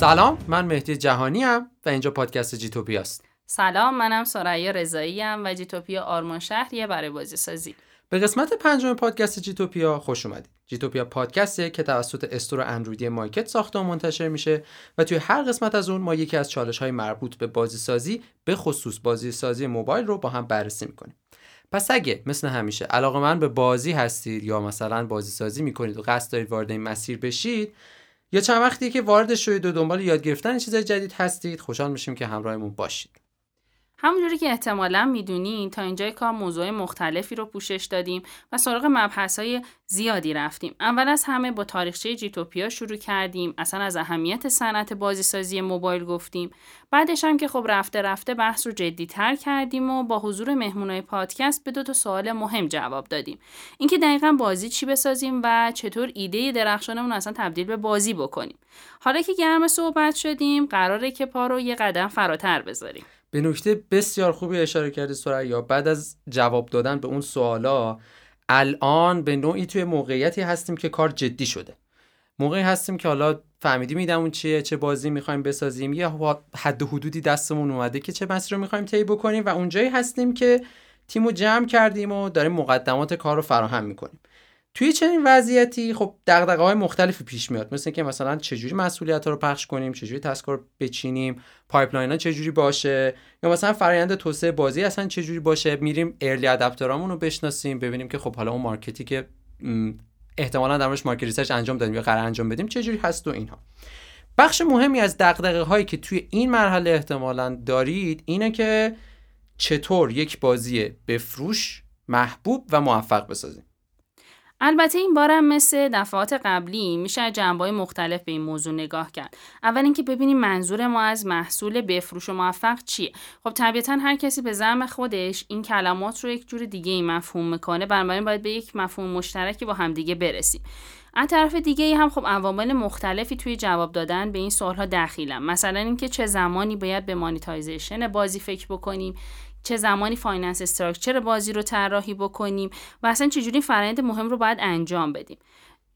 سلام من مهدی جهانی ام و اینجا پادکست جیتوپیا است سلام منم سریا رضایی ام و جیتوپیا آرمان شهریه برای بازی سازی به قسمت پنجم پادکست جیتوپیا خوش اومدید. جیتوپیا پادکسته که توسط استور اندرویدی مایکت ساخته و منتشر میشه و توی هر قسمت از اون ما یکی از چالش های مربوط به بازی سازی به خصوص بازی سازی موبایل رو با هم بررسی می‌کنیم. پس اگه مثل همیشه علاقه من به بازی هستید یا مثلا بازی سازی می‌کنید و قصد دارید وارد این مسیر بشید یا چند وقتی که وارد شدید و دنبال یاد گرفتن چیزای جدید هستید. خوشحال میشیم که همراهمون باشید. همونجوری که احتمالا می‌دونین تا اینجای کار موضوع مختلفی رو پوشش دادیم و سراغ مبحث های زیادی رفتیم. اول از همه با تاریخچه جیتوپیا شروع کردیم. اصلا از اهمیت صنعت بازیسازی موبایل گفتیم. بعدش هم که خب رفته رفته بحث رو جدی تر کردیم و با حضور مهمونای پادکست به دو تا سوال مهم جواب دادیم. اینکه دقیقا بازی چی بسازیم و چطور ایده درخشانمون اصلا تبدیل به بازی بکنیم. حالا که گرم صحبت شدیم قراره که پا رو یه قدم فراتر بذاریم. به نکته بسیار خوبی اشاره کردی سریا بعد از جواب دادن به اون سوالا الان به نوعی توی موقعیتی هستیم که کار جدی شده. موقعی هستیم که حالا فهمیدیم اون چیه چه بازی می‌خوایم بسازیم یه حد و حدودی دستمون اومده که چه مسیر رو می‌خوایم طی بکنیم و اونجایی هستیم که تیمو جمع کردیم و داریم مقدمات کار رو فراهم می‌کنیم. توی چنین وضعیتی خب دغدغه های مختلفی پیش میاد. مثل که مثلا چجوری مسئولیت ها رو پخش کنیم چجوری task رو بچینیم pipeline ها چجوری باشه یا مثلا فرآیند توسعه بازی اصلا چجوری باشه میریم early adopter امون رو بشناسیم ببینیم که خب حالا اون market ی که احتمالا در market research انجام دادیم یا قراره انجام بدیم چجوری هست و اینها. بخش مهمی از دغدغه هایی که توی این مرحله احتمالا دارید اینه که چطور یک بازی بفروش محبوب و موفق بسازیم. البته این بارم مثل دفعات قبلی میشه از جنبه مختلف به این موضوع نگاه کرد. اول اینکه ببینیم منظور ما از محصول بفروش و موفق چیه. خب طبیعتا هر کسی به زعم خودش این کلمات رو یک جور دیگه ای مفهوم می‌کنه. بنابراین باید به یک مفهوم مشترکی با همدیگه برسیم. از طرف دیگه ای هم خب عوامل مختلفی توی جواب دادن به این سوال ها دخیلن. مثلا اینکه چه زمانی باید به مانیتایزیشن بازی فکر بکنیم. چه زمانی finance structure بازی رو طراحی بکنیم و اصلا چجوری فرآیند مهم رو باید انجام بدیم.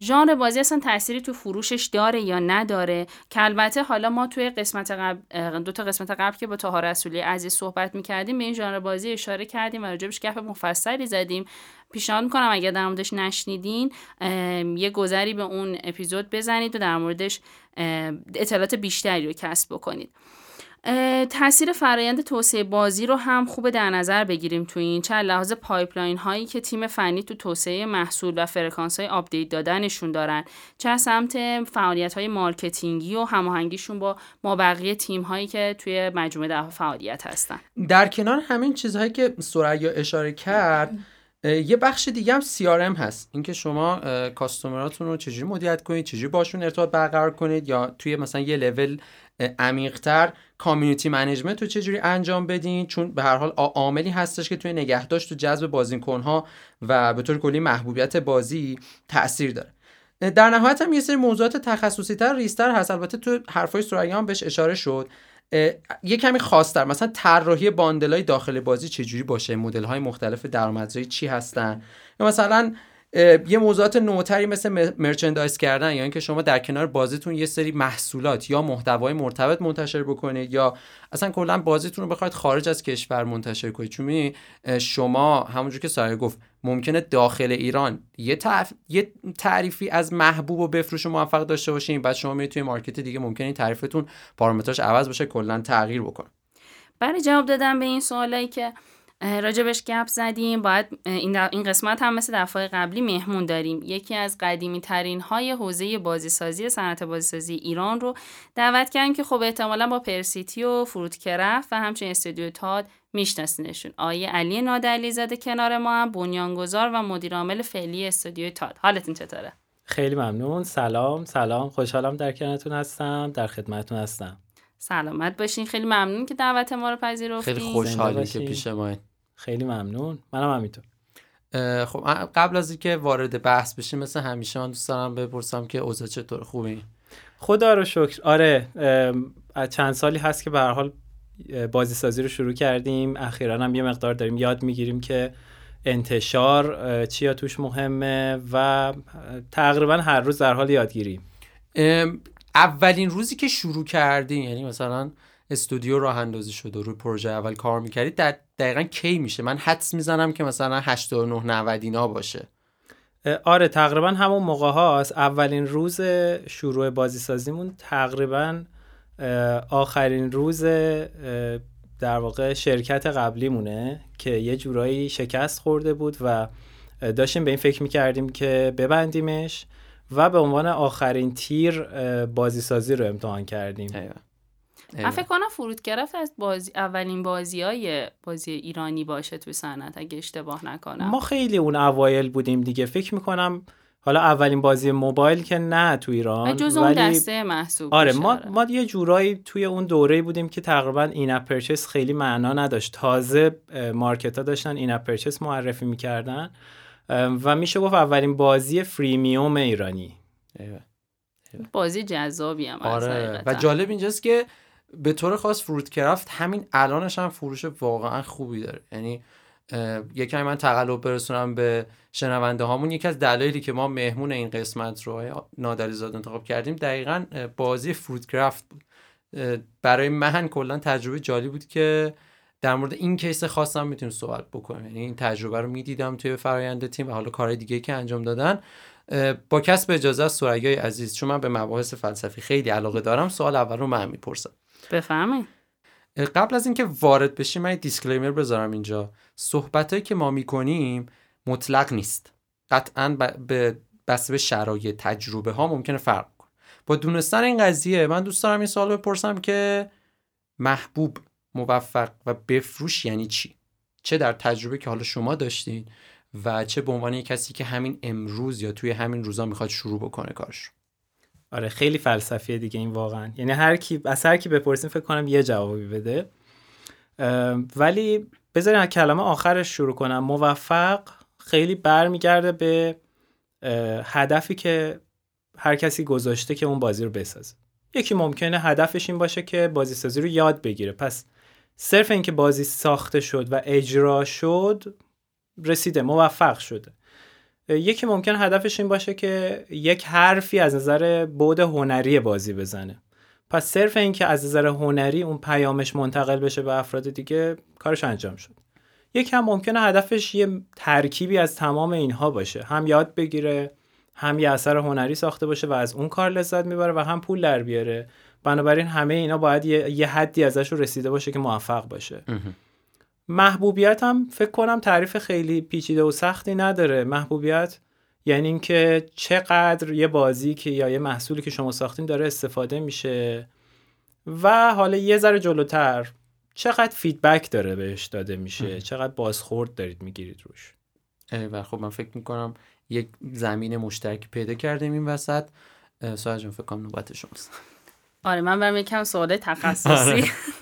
ژانر بازی اصلا تأثیری تو فروشش داره یا نداره؟ که البته حالا ما توی قسمت قبل دو تا قسمت قبل که با طاها رسولی عزیز صحبت می‌کردیم به این ژانر بازی اشاره کردیم و راجبش گپ مفصلی زدیم. پیشنهاد می‌کنم اگر در موردش نشنیدین یه گذری به اون اپیزود بزنید و در موردش اطلاعات بیشتری رو کسب بکنید. تاثیر فرایند توسعه بازی رو هم خوب در نظر بگیریم تو این چند لحاظ pipeline هایی که تیم فنی تو توسعه محصول و فرکانس های update دادنشون دارن. چه سمت فعالیت های marketing ی و هماهنگیشون با ما بقیه تیم هایی که توی مجموعه در فعالیت هستن. در کنار همین چیزهایی که سریا اشاره کرد یه بخش دیگه هم CRM هست. اینکه شما customer اتون رو چجوری مدیریت کنید چجوری باشون ارتباط برقرار کنید یا توی مثلا یه لول عمیقتر community management رو چجوری انجام بدین؟ چون به هر حال عاملی هستش که توی نگهداشت و جذب بازیکنها و به طور کلی محبوبیت بازی تاثیر داره. در نهایت هم یه سری موضوعات تخصصی تر ریزتر هست. البته تو حرفای سریا هم بهش اشاره شد. یه کمی خاصتر مثلا طراحی bundle ای داخل بازی چجوری باشه؟ مدل های مختلف درآمدزایی چی هستن؟ یا مثلا یه موضوعات نوتری مثل merchandise کردن یا اینکه شما در کنار بازیتون یه سری محصولات یا محتوای مرتبط منتشر بکنید یا اصلا کلا بازیتون رو بخواید خارج از کشور منتشر کنید. چون شما همونجور که سایه گفت ممکنه داخل ایران یه, یه تعریفی از محبوب و بفروش و موفق داشته باشین بعد شما میرید توی مارکت دیگه ممکنه این تعریفتون پارامترش عوض بشه کلا تغییر بکنه. برای جواب دادن به این سوالایی که راجبش گپ زدیم. باید این, این قسمت هم مثل دفعه قبلی مهمون داریم. یکی از قدیمی ترین های حوزه بازیسازی صنعت بازیسازی ایران رو دعوت کردیم که خب احتمالا با پرسیتی و فروتکرف و همچنین استودیو تاد میشناسینشون آیه علی نادلی زده کنار ما هم بنیانگذار و مدیرعامل فعلی استودیو تاد حالتون چطوره؟ خیلی ممنون. سلام. سلام. خوشحالم در کنارتون هستم. در خدمتتون هستم. سلامت باشین. خیلی ممنون که دعوت ما رو پذیرفتین. خیلی خوشحالیم که پیش ما خیلی ممنون. منم همینطور خب قبل از اینکه وارد بحث بشیم مثل همیشه من دوست دارم بپرسم که اوضاع چطور خوبه خدا رو شکر. آره از چند سالی هست که به هر حال بازی سازی رو شروع کردیم. اخیرا هم یه مقدار داریم یاد می‌گیریم که انتشار چیا توش مهمه و تقریبا هر روز در حال یادگیری اولین روزی که شروع کردی یعنی مثلا استودیو راه اندازی شده روی پروژه اول کار می‌کردی در دقیقا کی میشه؟ من حدس می‌زنم که مثلا 89 90 اینا باشه. آره تقریبا همون موقع هاست. اولین روز شروع بازی سازیمون تقریبا آخرین روز در واقع شرکت قبلی مونه که یه جورایی شکست خورده بود و داشتیم به این فکر می‌کردیم که ببندیمش. و به عنوان آخرین تیر بازی سازی رو امتحان کردیم. من فکر کنم فرودگرفت از بازی اولین بازی های بازی ایرانی باشه توی صنعت اگه اشتباه نکنم. ما خیلی اون اوایل بودیم دیگه. فکر می‌کنم حالا اولین بازی موبایل گه نه تو ایران جز اون دسته محسوب آره ما, ما یه جورایی توی اون دوره بودیم که تقریبا این in-app purchase خیلی معنا نداشت. تازه market ها داشتن این in-app purchase معرفی می‌کردن. و میشه گفت اولین بازی freemium ایرانی. بازی جذابی هم آره. و جالب اینجاست که به طور خاص فروت کرفت همین الانش هم فروش واقعا خوبی داره. یعنی یکی من تقلب برسونم به شنونده هامون. یکی از دلایلی که ما مهمون این قسمت رو نادریزاد انتخاب کردیم دقیقا بازی فروت کرافت بود برای من کلا تجربه جالب بود که در مورد این کیس خاصم می‌تونیم صحبت بکنیم. یعنی این تجربه رو می‌دیدم توی فرایند تیم و حالا کار دیگه که انجام دادن. با کسب اجازه از سوریای عزیز چون من به مباحث فلسفی خیلی علاقه دارم سوال اول رو من می‌پرسم. بفهمید قبل از اینکه وارد بشیم من دیسکلیمر بذارم اینجا. صحبتهایی که ما می‌کنیم مطلق نیست. قطعا به بسته به شرایط تجربه ها ممکنه فرق کنه با دونستن این قضیه من دوست دارم این سوال بپرسم که محبوب موفق و بفروش یعنی چی؟ چه در تجربه که حالا شما داشتین و چه به عنوان کسی که همین امروز یا توی همین روزا می‌خواد شروع بکنه کارش؟ آره خیلی فلسفیه دیگه این واقعا. یعنی هر کی از هر کی بپرسیم فکر کنم یه جوابی بده. ولی بذارین از کلمه آخرش شروع کنم. موفق خیلی برمیگرده به هدفی که هر کسی گذاشته که اون بازی رو بسازه. یکی ممکنه هدفش این باشه که بازی سازی رو یاد بگیره. پس صرف اینکه بازی ساخته شد و اجرا شد رسیده موفق شده. یکی ممکن هدفش این باشه که یک حرفی از نظر بود هنری بازی بزنه. پس صرف اینکه از نظر هنری اون پیامش منتقل بشه به افراد دیگه کارش انجام شد. یکی هم ممکنه هدفش یه ترکیبی از تمام اینها باشه. هم یاد بگیره هم یه اثر هنری ساخته باشه و از اون کار لذت می‌بره و هم پول در بیاره. بنابراین همه اینا باید یه, یه حدی ازش رو رسیده باشه که موفق باشه. محبوبیت هم فکر کنم تعریف خیلی پیچیده و سختی نداره. محبوبیت یعنی اینکه چقدر یه بازی که یا یه محصولی که شما ساختین داره استفاده میشه و حالا یه ذره جلوتر چقدر فیدبک داره بهش داده میشه. چقدر بازخورد دارید می‌گیرید روش. و خب من فکر می‌کنم یک زمین مشترک پیدا کردیم این وسط. سوال جان فکر کنم نوبت شماست. آره من برم یکم سوال تخصصی.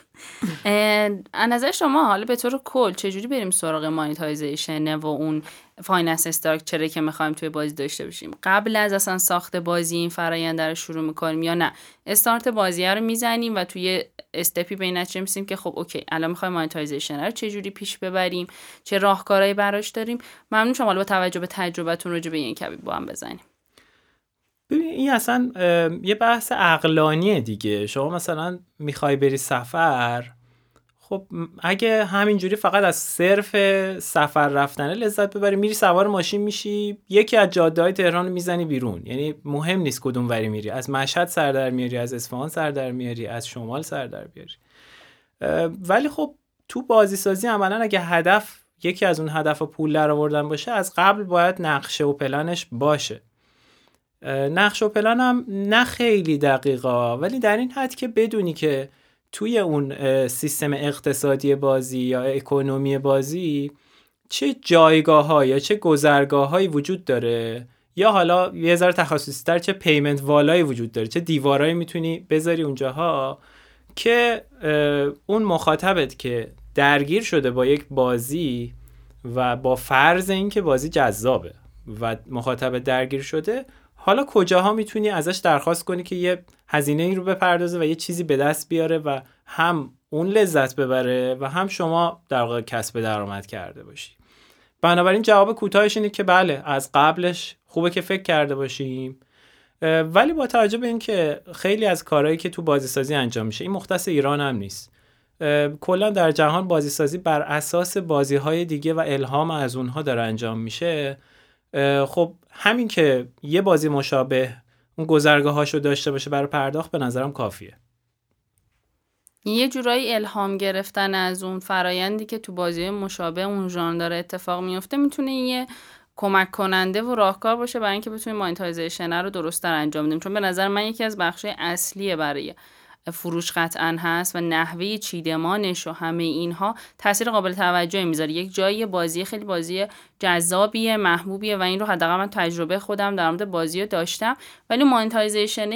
از نظر شما حالا به طور کل چجوری بریم سراغ monetization و اون finance structure ه که می‌خوایم توی بازی داشته باشیم؟ قبل از اصلا ساخت بازی این فرایند رو شروع می‌کنیم یا نه؟ استارت بازی رو می‌زنیم و توی step ی به این می‌رسیم که خب okay الان می‌خوایم monetization رو چجوری پیش ببریم؟ چه راهکارهایی براش داریم؟ ممنون شما با توجه به تجربتون راجع به این گپی با هم بزنیم. ببین این اصلا یه بحث عقلانیه دیگه. شما مثلا می‌خوای بری سفر خب اگه همینجوری فقط از صرف سفر رفتنه لذت ببری میری سوار ماشین میشی یکی از جاده های تهران می‌زنی بیرون. یعنی مهم نیست کدوم وری میری. از مشهد سر در میاری از اصفهان سر در میاری از شمال سر در بیاری. ولی خب تو بازی سازی عملا اگه هدف یکی از اون هدف پول در آوردن باشه از قبل باید نقشه و پلنش باشه. نقش و پلان هم نه خیلی دقیقا. ولی در این حد که بدونی که توی اون سیستم اقتصادی بازی یا اکونومی بازی چه جایگاه ها یا چه گذرگاه هایی وجود داره یا حالا یه ذره تخصصی تر چه پیمنت والایی وجود داره چه دیوارایی می‌تونی بذاری اونجاها که اون مخاطبت که درگیر شده با یک بازی و با فرض اینکه بازی جذابه و مخاطب درگیر شده حالا کجاها می‌تونی ازش درخواست کنی که یه هزینه ای رو بپردازه و یه چیزی به دست بیاره و هم اون لذت ببره و هم شما در واقع کسب درآمد کرده باشی؟ بنابراین جواب کوتاهش اینه که بله از قبلش خوبه که فکر کرده باشیم. ولی با توجه به اینکه خیلی از کارهایی که تو بازیسازی انجام میشه این مختص ایران هم نیست. کلا در جهان بازیسازی بر اساس بازی های دیگه و الهام از اونها داره انجام میشه. خب همین که یه بازی مشابه اون گذرگاه هاشو داشته باشه برای پرداخت به نظرم کافیه. یه جورایی الهام گرفتن از اون فرایندی که تو بازی مشابه اون ژانر داره اتفاق میفته می‌تونه یه کمک کننده و راهکار باشه برای اینکه بتونیم مانیتایزیشن رو درستتر انجام بدیم. چون به نظر من یکی از بخشای اصلیه برای فروش قطعا هست و نحوه چیدمانش و همه اینها تاثیر قابل توجه می‌ذاره. یک جایی بازی خیلی بازی جذابیه محبوبیه و این رو حداقل من تجربه خودم در مورد بازی داشتم. ولی مانیتایزیشن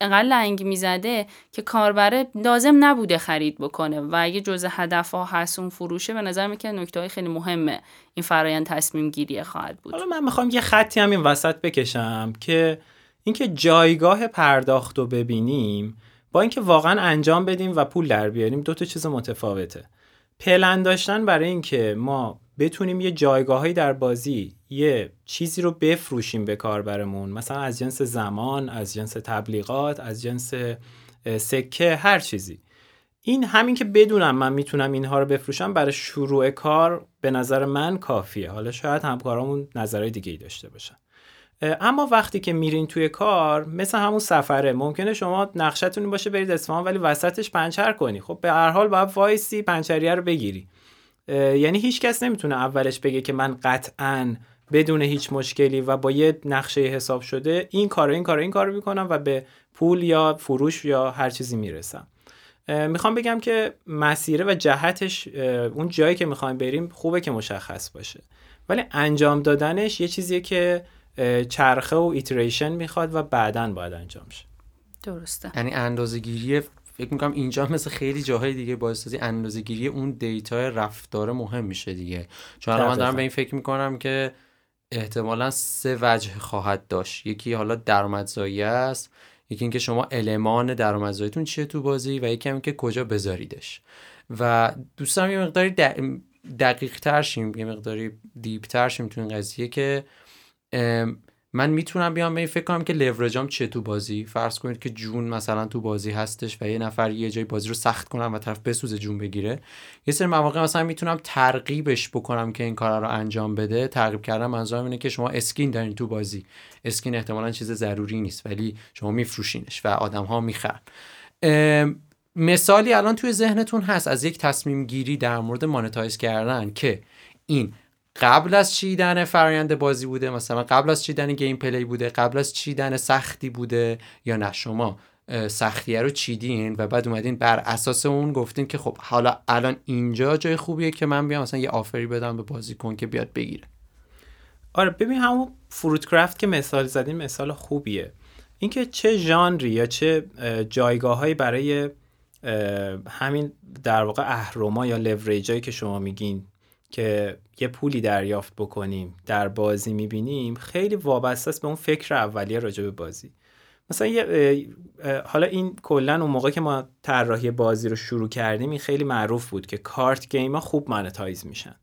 انقدر لنگ می‌زده که کاربره لازم نبوده خرید بکنه و اگه جزء هدف ها هست اون فروشه به نظر می‌کنه نکته های خیلی مهمه. این فرایند تصمیم گیری خواهد بود. حالا من می‌خوام یه خطی هم این وسط بکشم که اینکه جایگاه پرداخت رو ببینیم با اینکه واقعا انجام بدیم و پول در بیاریم دو تا چیز متفاوته. پلن داشتن برای اینکه ما بتونیم یه جایگاهی در بازی یه چیزی رو بفروشیم به کاربرمون مثلا از جنس زمان از جنس تبلیغات از جنس سکه هر چیزی. این همین که بدونم من می‌تونم اینها رو بفروشم برای شروع کار به نظر من کافیه. حالا شاید همکارامون نظرهای دیگه ای داشته باشن. اما وقتی که میرین توی کار مثل همون سفره ممکنه شما نقشتون باشه برید اصفهان ولی وسطش پنچر کنی. خب به هر حال باید وایسی پنچریه رو بگیری. یعنی هیچ کس نمی‌تونه اولش بگه که من قطعا بدون هیچ مشکلی و با یه نقشه حساب شده این کار این کار این کار می‌کنم و به پول یا فروش یا هر چیزی می‌رسم. می‌خوام بگم که مسیره و جهتش اون جایی که می‌خوایم بریم خوبه که مشخص باشه. ولی انجام دادنش یه چیزیه که چرخه و ایتریشن می‌خواد و بعدا باید انجام شه. درسته. یعنی اندازه گیری فکر می‌کنم اینجا مثل خیلی جاهای دیگه بازسازی اندازه گیری اون data رفتار مهم میشه دیگه. چون من دارم به این فکر می‌کنم که احتمالا سه وجه خواهد داشت. یکی حالا درآمدزایی است یکی اینکه شما element درآمدزاییتون چیه تو بازی و یکی که کجا بذاریدش. و دوست دارم یه مقداری دقیق تر شیم یه مقداری deep تر شیم تو این قضیه که من می‌تونم بیام به این فکر کنم که لورجام چه تو بازی؟ فرض کنید که جون مثلا تو بازی هستش و یه نفر یه جای بازی رو سخت کنم و طرف بسوزه جون بگیره. یه سری مواقع مثلا می‌تونم ترغیبش بکنم که این کارا رو انجام بده. ترغیب کردن منظورم اینه که شما skin دارین تو بازی. skin احتمالا چیز ضروری نیست ولی شما میفروشینش و آدم ها می‌خرن مثالی الان توی ذهنتون هست از یک تصمیم گیری در مورد monetize کردن که این قبل از چیدن فرایند بازی بوده مثلا قبل از چیدن gameplay بوده قبل از چیدن سختی بوده یا نه؟ شما سختیه رو چیدین و بعد اومدین بر اساس اون گفتین که خب حالا الان اینجا جای خوبیه که من بیام مثلا یه آفری بدم به بازیکن که بیاد بگیره. آره ببین همون فروت کرافت که مثال زدین مثال خوبیه. اینکه چه ژانری یا چه جایگاههایی برای همین در واقع اهرما یا لوریجایی که شما میگین که یه پولی دریافت بکنیم در بازی می‌بینیم خیلی وابسته است به اون فکر اولیه راجع به بازی. مثلا حالا این کلا اون موقع که ما طراحی بازی رو شروع کردیم این خیلی معروف بود که card game ها خوب monetize میشن.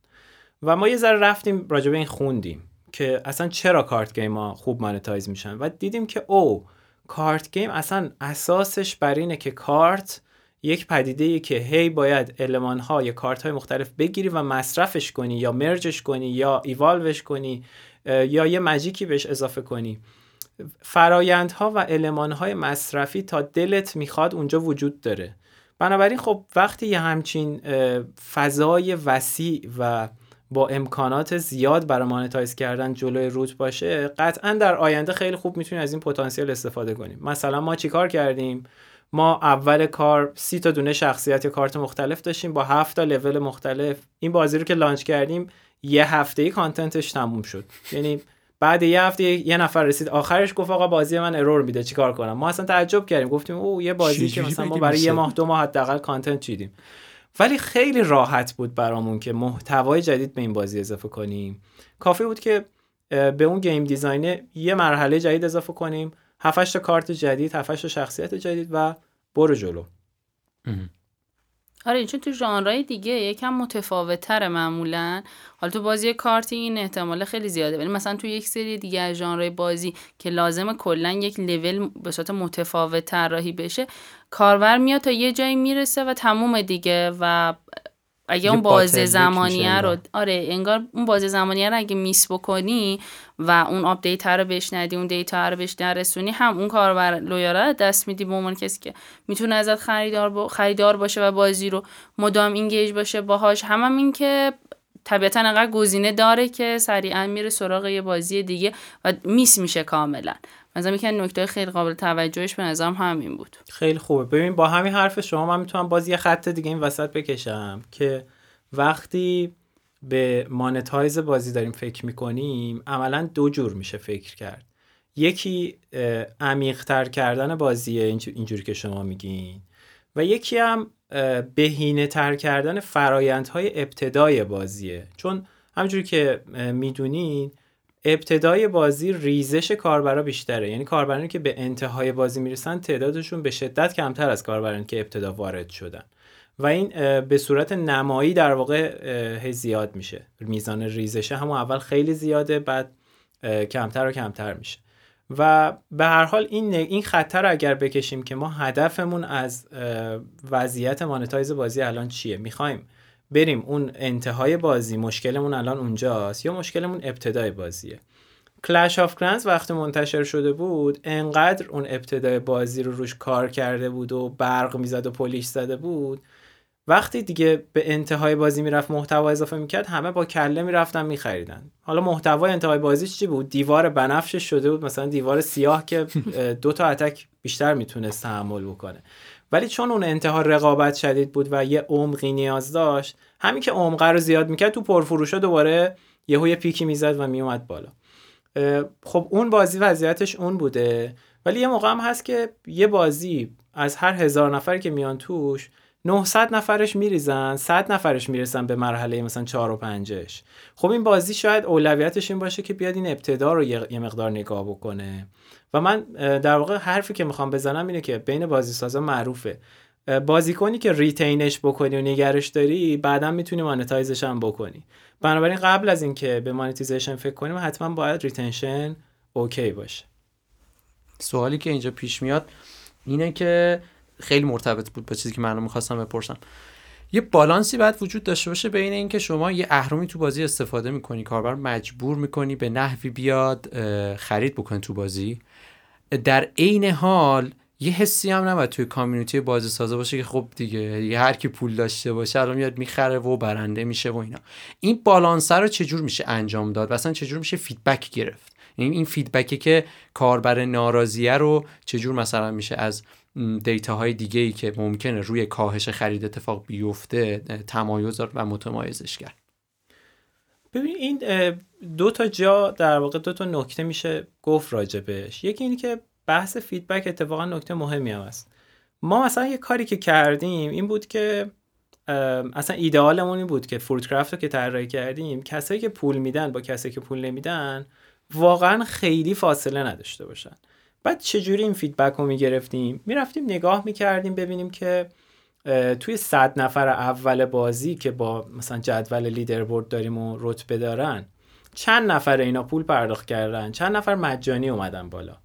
و ما یه ذره رفتیم راجع به این خوندیم که اصلا چرا card game ها خوب monetize میشن؟ و دیدیم که او card game اصلا اساسش بر اینه که کارت یک پدیده ای که هی باید element ها یا کارت های مختلف بگیری و مصرفش کنی یا merge ش کنی یا ایوالوش کنی یا یه مجیکی بهش اضافه کنی. فرایندها و المان های مصرفی تا دلت می‌خواد اونجا وجود داره. بنابراین خب وقتی یه همچین فضای وسیع و با امکانات زیاد برای مانتایز کردن جلوی روت باشه قطعا در آینده خیلی خوب می‌تونی از این پتانسیل استفاده کنیم مثلا ما چیکار کردیم؟ ما اول کار سی تا دونه شخصیت یا کارت مختلف داشتیم با هفت تا لول مختلف. این بازی رو که لانچ کردیم یه هفته ای content ش تموم شد. یعنی بعد یه هفته یه نفر رسید آخرش گفت آقا بازی من error میده چیکار کنم؟ ما اصلا تعجب کردیم. گفتیم او یه بازی که مثلا ما برای یه ماه دو ماه حداقل content چیدیم. ولی خیلی راحت بود برامون که محتوای جدید به این بازی اضافه کنیم. کافی بود که به اون game design ه یه مرحله جدید اضافه کنیم. 7 تا کارت جدید 7 تا شخصیت جدید و برو جلو. آره چون تو ژانرهای دیگه یکم متفاوت تره معمولا. حالا تو بازی کارتی این احتمال خیلی زیاده. ولی مثلا تو یک سری دیگه از ژانرهای بازی که لازم کلا یک لول به صورت متفاوت طراحی بشه کاربر میاد تا یه جایی می‌رسه و تموم دیگه و اگه اون بازه زمانیه رو آره انگار اون بازه زمانیه رو اگه miss بکنی و اون update رو بهش ندی اون data رو بهش نرسونی هم اون کاربر loyal رو از دست میدی به عنوان کسی که می‌تونه ازت خریدار, خریدار باشه و بازی رو مدام اینگیج باشه باهاش. هم, هم این که طبیعتا انقدر گزینه داره که سریعا میره سراغ یه بازی دیگه و میس میشه کاملا. مثلا یکی نکته خیلی قابل توجهش به نظرم همین بود. خیلی خوبه. ببین با همین حرف شما من می‌تونم باز یه خط دیگه این وسط بکشم که وقتی به مانتایز بازی داریم فکر می‌کنیم عملا دو جور میشه فکر کرد. یکی عمیقتر کردن بازیه اینجوری که شما میگین و یکی هم بهینه تر کردن فرایندهای ابتدای بازیه. چون همجوری که می‌دونین ابتدای بازی ریزش کاربرا بیشتره. یعنی کاربرانی که به انتهای بازی می‌رسن تعدادشون به شدت کمتر از کاربرانی که ابتدا وارد شدن. و این به صورت نمایی در واقع زیاد میشه. میزان ریزشه همون اول خیلی زیاده بعد کمتر و کمتر میشه. و به هر حال این این خطر اگر بکشیم که ما هدفمون از وضعیت monetize بازی الان چیه؟ می‌خوایم بریم اون انتهای بازی مشکلمون الان اونجاست یا مشکلمون ابتدای بازیه؟ کلش آف کلنز وقتی منتشر شده بود انقدر اون ابتدای بازی رو روش کار کرده بود و برق می‌زد و polish زده بود. وقتی دیگه به انتهای بازی می‌رفت محتوا اضافه می‌کرد همه با کله می‌رفتن میخریدن. حالا محتوای انتهای بازی چی بود؟ دیوار بنفش شده بود مثلا دیوار سیاه که دو تا اتک بیشتر می‌تونست تحمل بکنه. ولی چون اون انتها رقابت شدید بود و یه عمقی نیاز داشت همین که عمقه رو زیاد می‌کرد تو پرفروشا دوباره یهو یه پیکی می‌زد و میومد بالا. خب اون بازی وضعیتش اون بوده. ولی یه موقع هم هست که یه بازی از هر هزار نفر که میان توش 900 نفرش میریزن 100 نفرش می‌رسن به مرحله مثلا 4 و 5 خب این بازی شاید اولویتش این باشه که بیاد این ابتدا رو یه مقدار نگاه بکنه. و من در واقع حرفی که می‌خوام بزنم اینه که بین بازی سازا معروفه بازیکنی که retain اش بکنی و نگرش داری بعدا می‌تونی monetize اش هم بکنی. بنابراین قبل از اینکه به monetization فکر کنیم حتما باید retention اوکی باشه. سوالی که اینجا پیش میاد اینه که خیلی مرتبط بود با چیزی که من می‌خواستم بپرسم. یه بالانسی باید وجود داشته باشه بین اینکه شما یه اهرمی تو بازی استفاده می‌کنی کاربر مجبور می‌کنی به نحوی بیاد خرید بکنه تو بازی. در عین حال یه حسی هم نباید توی community بازی سازه باشه که خب دیگه, دیگه هر کی پول داشته باشه الان میاد می‌خره و برنده میشه و اینا. این بالانس رو چجور میشه انجام داد؟ مثلا چجور میشه feedback گرفت؟ یعنی این feedback ی که کاربر ناراضیه رو چجور مثلا میشه از data های دیگه ای که ممکنه روی کاهش خرید اتفاق بیفته تمایز و متمایزش کرد؟ ببین این دو تا جا در واقع دو تا نکته میشه گفت راجبش یکی اینی که بحث feedback اتفاقا نکته مهمی هم است ما مثلا یه کاری که کردیم این بود که اصلا ایده‌آلمون این بود که فورت‌کرفت رو که طراحی کردیم کسایی که پول میدن با کسایی که پول نمیدن واقعا خیلی فاصله نداشته باشن. بعد چجوری این feedback رو می‌گرفتیم؟ می‌رفتیم نگاه می‌کردیم ببینیم که توی صد نفر اول بازی که با مثلا جدول لیدربورد داریم و رتبه دارن چند نفر اینا پول پرداخت کردن چند نفر مجانی اومدن بالا.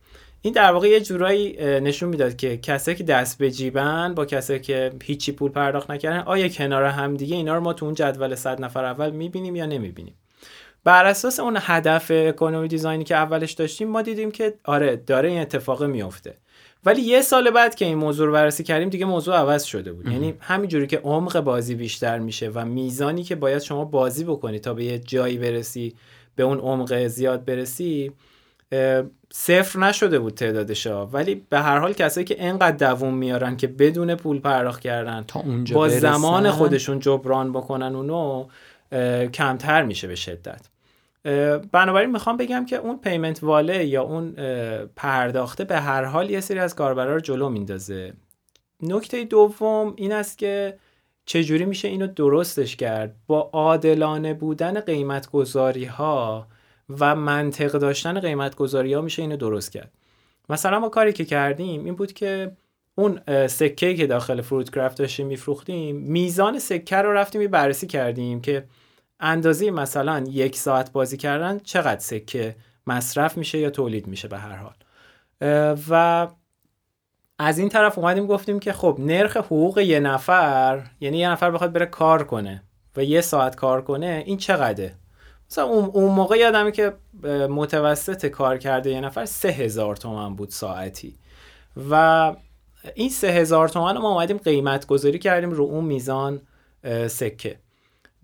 این در واقع یه جورایی نشون می‌داد که کسایی که دست به جیبن با کسایی که هیچی پول پرداخت نکردن آیا کنار هم دیگه اینا رو ما تو اون جدول صد نفر اول می‌بینیم یا نمی‌بینیم؟ بر اساس اون هدف اکونومی دیزاینی که اولش داشتیم ما دیدیم که آره داره این اتفاق میفته ولی یه سال بعد که این موضوع رو بررسی کردیم دیگه موضوع عوض شده بود. یعنی همینجوری که عمق بازی بیشتر میشه و میزانی که باید شما بازی بکنی تا به یه جایی برسی به اون عمق زیاد برسی صفر نشده بود تعدادش ولی به هر حال کسایی که انقدر دووم میارن که بدون پول پرداخت کردن تا اونجا با زمان خودشون جبران بکنن اونو کمتر میشه به شدت. بنابراین می‌خوام بگم که اون پیمنت واله یا اون پرداخته به هر حال یه سری از کاربرا رو جلو میندازه. نکته دوم این است که چجوری میشه اینو درستش کرد؟ با عادلانه بودن قیمت گذاری ها و منطق داشتن قیمت گذاری ها میشه اینو درست کرد. مثلا ما کاری که کردیم این بود که اون سکه که داخل فروت کرافت داشتیم میفروختیم میزان سکه رو رفتیم بررسی کردیم که اندازه مثلا یک ساعت بازی کردن چقدر سکه مصرف میشه یا تولید میشه به هر حال. و از این طرف اومدیم گفتیم که خب نرخ حقوق یه نفر یعنی یه نفر بخواد بره کار کنه و یه ساعت کار کنه این چقدره؟ مثلا اون, موقع یادمه که متوسط کار کرده یه نفر سه هزار تومن بود ساعتی. و این سه هزار تومن ما اومدیم قیمت گذاری کردیم رو اون میزان سکه.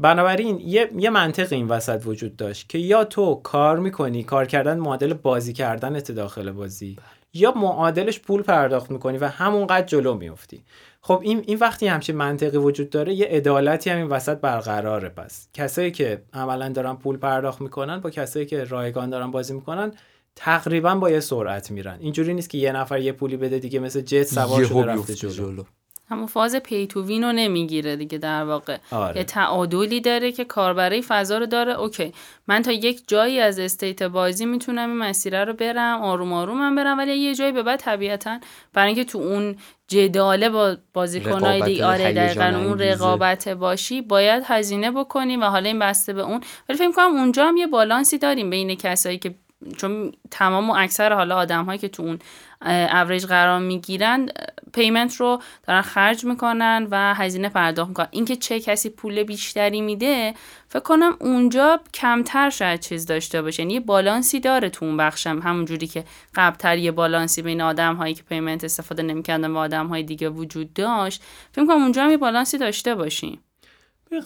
بنابراین یه, یه منطق این وسط وجود داشت که یا تو کار می‌کنی کار کردن معادل بازی کردنت داخل بازی یا معادلش پول پرداخت می‌کنی و همونقدر جلو میفتی خب این, این وقتی همچین منطقی وجود داره یه عدالتی هم این وسط برقراره پس کسایی که عملا دارن پول پرداخت می‌کنن با کسایی که رایگان دارن بازی می‌کنن تقریبا با یه سرعت میرن اینجوری نیست که یه نفر یه پولی بده دیگه مثل جت سوار شده رفته جلو. جلو. همون فاز pay to win رو نمی‌گیره دیگه در واقع. آره. یه تعادلی داره که کاربرای فضا رو داره. اوکی. من تا یک جایی از state بازی می‌تونم این مسیره رو برم آروم آروم هم برم ولی یه جایی به بعد طبیعتا برای اینکه تو اون جدال با بازیکنای دیگه آره دقیقا اون رقابت باشی باید هزینه بکنی و حالا این بسته به اون. ولی فکر کنم اونجا هم یه بالانسی داریم بین کسایی که چون تمام و اکثر حالا آدم هایی که تو اون اوریج قرار می‌گیرن payment رو دارن خرج می‌کنن و هزینه پرداخت می‌کنن. اینکه چه کسی پول بیشتری میده فکر کنم اونجا کمتر شاید چیز داشته باشه. یعنی یه بالانسی داره تو اون بخشم. همون جوری که قبلتر یه بالانسی بین آدم هایی که payment استفاده نمی‌کردن و آدم های دیگه وجود داشت فکر کنم اونجا هم یه بالانسی داشته باشیم.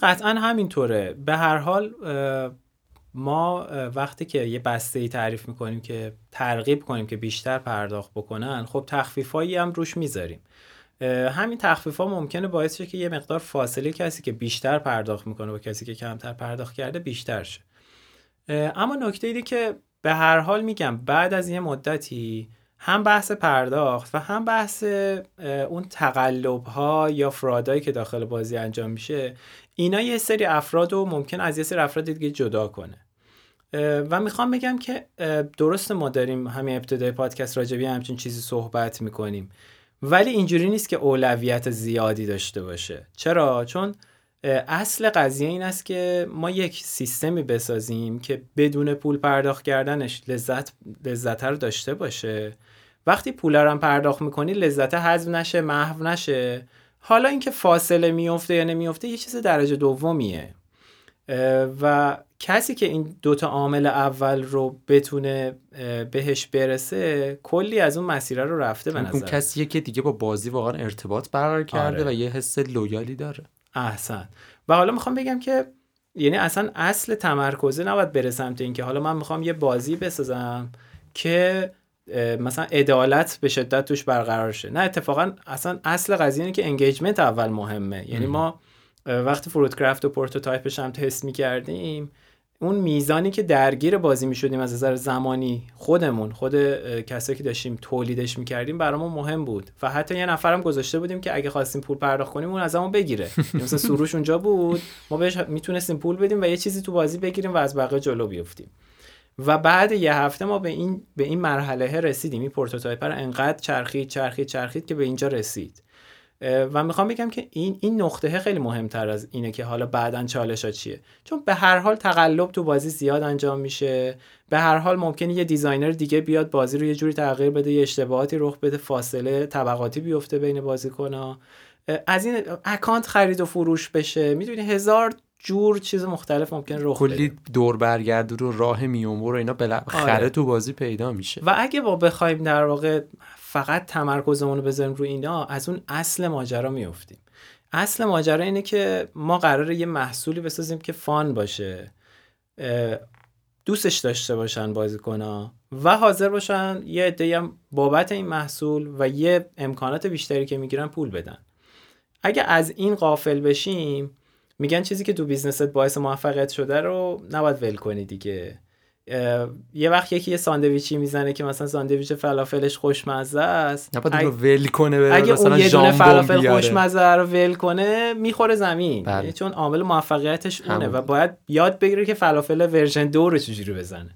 قطعا همینطوره. به هر حال ما وقتی که یه بسته ای تعریف می‌کنیم که ترغیب کنیم که بیشتر پرداخت بکنن خب تخفیفایی هم روش می‌ذاریم. همین تخفیف ها ممکنه باعث شه که یه مقدار فاصله کسی که بیشتر پرداخت می‌کنه و کسی که کمتر پرداخت کرده بیشتر شه. اما نکته ایدی که به هر حال میگم بعد از یه مدتی هم بحث پرداخت و هم بحث اون تقلب ها یا فرادایی که داخل بازی انجام میشه اینا یه سری افراد رو ممکن از یه سری افراد دیگه جدا کنه. و می‌خوام بگم که درست ما داریم همین ابتدای پادکست راجبی همچین چیزی صحبت می‌کنیم. ولی اینجوری نیست که اولویت زیادی داشته باشه. چرا؟ چون اصل قضیه این است که ما یک سیستمی بسازیم که بدون پول پرداخت کردنش لذت لذت رو داشته باشه. وقتی پول رو هم پرداخت می‌کنی لذت حذف نشه محو نشه. حالا اینکه فاصله میفته یا نمیفته یه چیز درجه دومیه. و کسی که این دوتا عامل اول رو بتونه بهش برسه کلی از اون مسیر رو رفته به نظر. کسیه که دیگه با بازی واقعا ارتباط برقرار کرده آره. و یه حس لویالی داره. احسن. و حالا می‌خوام بگم که یعنی اصلا اصل تمرکزه نباید بره سمت اینکه حالا من می‌خوام یه بازی بسازم که مثلا عدالت به شدت توش برقرار شه. نه اتفاقا اصلا اصل قضیه اینه که engagement اول مهمه. یعنی ما وقتی فورت‌کرفت و prototype اش هم تست می‌کردیم اون میزانی که درگیر بازی می‌شدیم از نظر زمانی خودمون خود کسایی که داشتیم تولیدش می‌کردیم برامون مهم بود. و حتی یه نفرم گذاشته بودیم که اگه خواستیم پول پرداخت کنیم اون ازمون بگیره. مثلا سروش اونجا بود ما بهش می‌تونستیم پول بدیم و یه چیزی تو بازی بگیریم و از بقیه جلو بیفتیم. و بعد یه هفته ما به این به این مرحله رسیدیم. این prototype رو انقدر چرخید چرخید چرخید که به اینجا رسید. و می‌خوام بگم که این این نقطه خیلی مهمتر از اینه که حالا بعدا چالش ها چیه. چون به هر حال تقلب تو بازی زیاد انجام میشه. به هر حال ممکنه یه designer دیگه بیاد بازی رو یه جوری تغییر بده یه اشتباهاتی رخ بده فاصله طبقاتی بیفته بین بازیکن‌ها. از این account خرید و فروش بشه. می‌دونی هزار جور چیز مختلف ممکن رخ کلی دور برگرد رو راه میومور و اینا بالاخره آره. تو بازی پیدا میشه. و اگه با بخوایم در واقع فقط تمرکزمون رو بذاریم رو اینا از اون اصل ماجرا میفتیم اصل ماجرا اینه که ما قراره یه محصولی بسازیم که فان باشه دوستش داشته باشن بازیکنها و حاضر باشن یه عده هم بابت این محصول و یه امکانات بیشتری که می‌گیرن پول بدن. اگه از این قافل بشیم میگن چیزی که تو business ت باعث موفقیت شده رو نباید ول کنی دیگه. یه وقت یکی یه ساندویچی می‌زنه که مثلا ساندویچ فلافلش خوشمزه است. نباید اگه... ول کنه بره اگه اون یه دونه فلافل خوشمزه رو ول کنه می‌خوره زمین. بله. چون عامل موفقیتش اونه و باید یاد بگیره که فلافل version دو رو چجوری بزنه.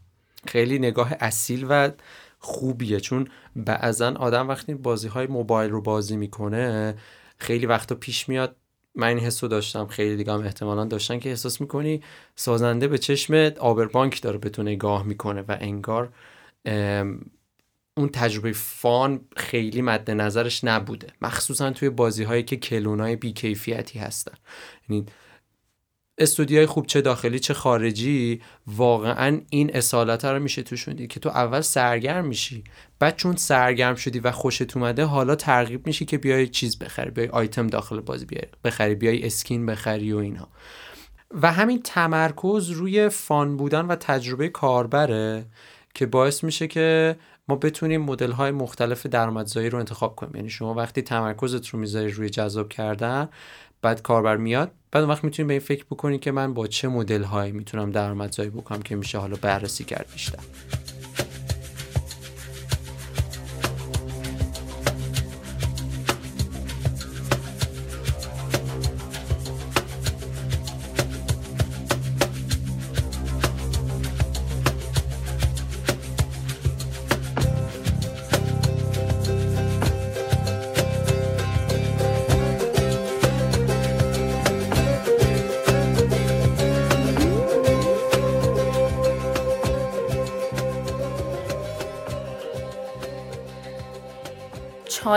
خیلی نگاه اصیل و خوبیه چون بعضا آدم وقتی بازی های موبایل رو بازی می‌کنه خیلی وقتا پیش میاد من این حسو داشتم خیلی دیگه هم احتمالا داشتن که احساس می‌کنی سازنده به چشم آبربانک داره به تو نگاه می‌کنه و انگار اون تجربه فان خیلی مد نظرش نبوده. مخصوصا توی بازی هایی که کلونای بیکیفیتی هستن. یعنی استودیوهای خوب چه داخلی چه خارجی واقعا این اصالت رو میشه توشون دید که تو اول سرگرم میشی بعد چون سرگرم شدی و خوشت اومده حالا ترغیب میشی که بیای چیز بخری بیای آیتم داخل بازی بیای بخری بیای اسکین بخری و اینا و همین تمرکز روی فان بودن و تجربه کاربره که باعث میشه که ما بتونیم مدل های مختلف درآمدزایی رو انتخاب کنیم. یعنی شما وقتی تمرکزت رو می‌ذاری روی جذاب کردن بعد کاربر میاد بعد وقت می‌تونیم به این فکر بکنید که من با چه مدل هایی می‌تونم درآمدزایی بکنم که میشه حالا بررسی کرد بیشتر.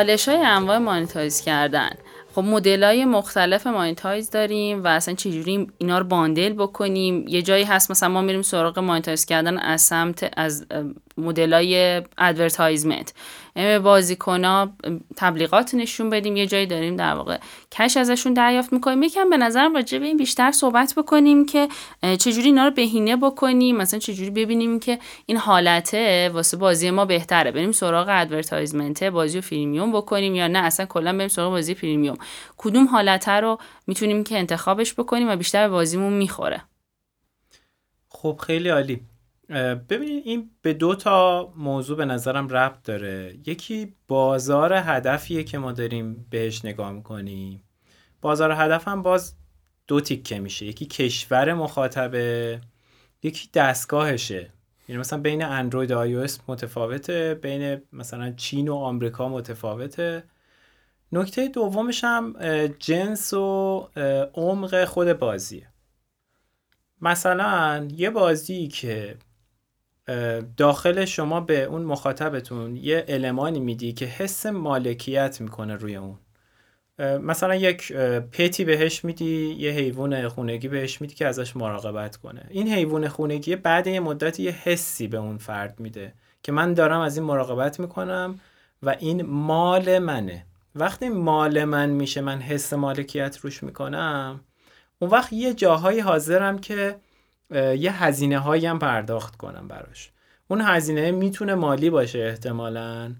چالش های انواع monetize کردن. خب مدل های مختلف monetize داریم و اصلا چجوری اینا رو bundle بکنیم؟ یه جایی هست مثلا ما میریم سراغ monetize کردن از سمت از مدل های advertisement یعنی بازیکن تبلیغات نشون بدیم یه جایی داریم در واقع cash ازشون دریافت می‌کنیم. یکم به نظرم راجع به این بیشتر صحبت بکنیم که چجوری اینا رو بهینه بکنیم مثلا چجوری ببینیم که این حالته واسه بازی ما بهتره. بریم سراغ advertisement بازی و freemium بکنیم یا نه؟ اصلا کلا بریم سراغ بازی freemium کدوم حالته رو می‌تونیم که انتخابش بکنیم و بیشتر بازیمون می‌خوره؟ خب خیلی عالی. ببینید این به دو تا موضوع به نظرم ربط داره. یکی بازار هدفیه که ما داریم بهش نگاه می‌کنیم. بازار هدف هم باز دو تیکه میشه. یکی کشور مخاطبه یکی دستگاهشه. یعنی مثلا بین اندروید و آی متفاوته بین مثلا چین و آمریکا متفاوته. نکته دومش هم جنس و عمق خود بازیه. مثلا یه بازی که داخل شما به اون مخاطبتون یه المانی میدی که حس مالکیت می‌کنه روی اون. مثلا یک پتی بهش میدی یه حیوان خونگی بهش میدی که ازش مراقبت کنه. این حیوان خونگی بعد یه مدت یه حسی به اون فرد میده که من دارم از این مراقبت می‌کنم و این مال منه. وقتی مال من میشه من حس مالکیت روش می‌کنم اون وقت یه جاهایی حاضرم که یه هزینه هایی هم پرداخت کنم براش. اون هزینه می‌تونه مالی باشه احتمالا.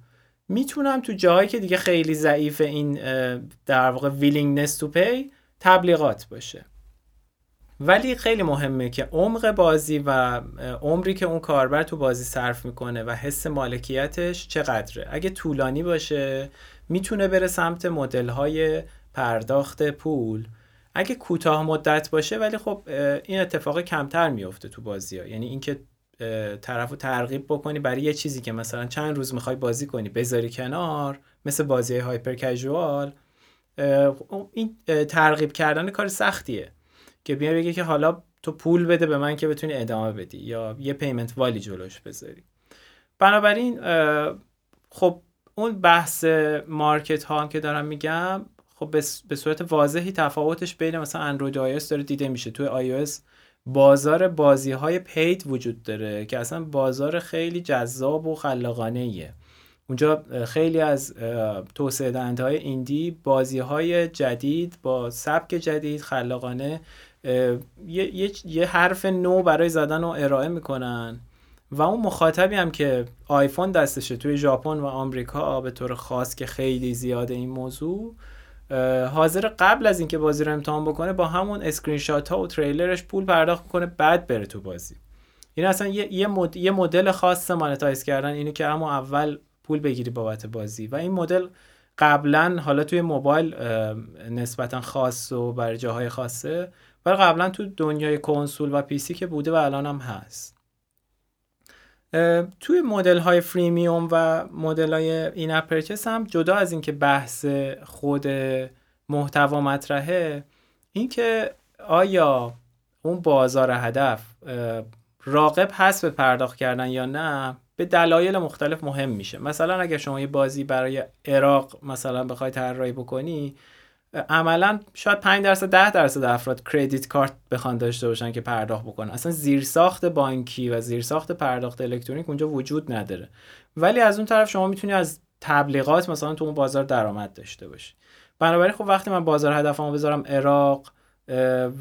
می‌تونم تو جاهایی که دیگه خیلی ضعیف این در واقع willingness to pay تبلیغات باشه. ولی خیلی مهمه که عمق بازی و عمری که اون کاربر تو بازی صرف می‌کنه و حس مالکیتش چقدره. اگه طولانی باشه می‌تونه بره سمت مدل های پرداخت پول. اگه کوتاه مدت باشه ولی خب این اتفاق کمتر میفته تو بازی ها یعنی اینکه طرف رو ترغیب بکنی برای یه چیزی که مثلا چند روز می‌خوای بازی کنی بذاری کنار مثل بازی هایپر کژوال این ترغیب کردن کار سختیه. که بیا بگی که حالا تو پول بده به من که بتونی ادامه بدی یا یه پیمنت والی جلوش بذاری. بنابراین خب اون بحث مارکت ها که دارم میگم خب به صورت واضحی تفاوتش بین مثلا اندروید و iOS داره دیده میشه توی iOS بازار بازی های پید وجود داره که اصلا بازار خیلی جذاب و خلاقانه ایه. اونجا خیلی از توسعه دهنده های ایندی بازی های جدید با سبک جدید خلاقانه یه،, یه،, حرف نو برای زدن و ارائه می‌کنن و اون مخاطبی هم که آیفون دستشه توی ژاپن و آمریکا به طور خاص که خیلی زیاده این موضوع حاضر قبل از اینکه بازی رو امتحان بکنه با همون اسکرین شات ها و تریلرش پول پرداخت کنه بعد بره تو بازی. این اصلا یه, یه, مد... یه مدل خاص monetize کردن اینه که اما اول پول بگیری بابت بازی. و این مدل قبلا حالا توی موبایل نسبتا خاص و برای جاهای خاصه ولی قبلا تو دنیای کنسول و PC که بوده و الان هم هست. توی مدل های freemium و مدل های in-app purchase هم جدا از اینکه بحث خود محتوا مطرحه اینکه آیا اون بازار هدف راقب هست به پرداخت کردن یا نه به دلایل مختلف مهم میشه. مثلا اگر شما یه بازی برای عراق مثلا بخوای طراحی بکنی عملا شاید 5 درصد 10 درصد افراد کردیت کارت بخوان داشته باشن که پرداخت بکنن. اصلا زیرساخت بانکی و زیرساخت پرداخت الکترونیک اونجا وجود نداره. ولی از اون طرف شما می‌تونی از تبلیغات مثلا تو اون بازار درآمد داشته باشی. بنابراین خب وقتی من بازار هدفمو بذارم عراق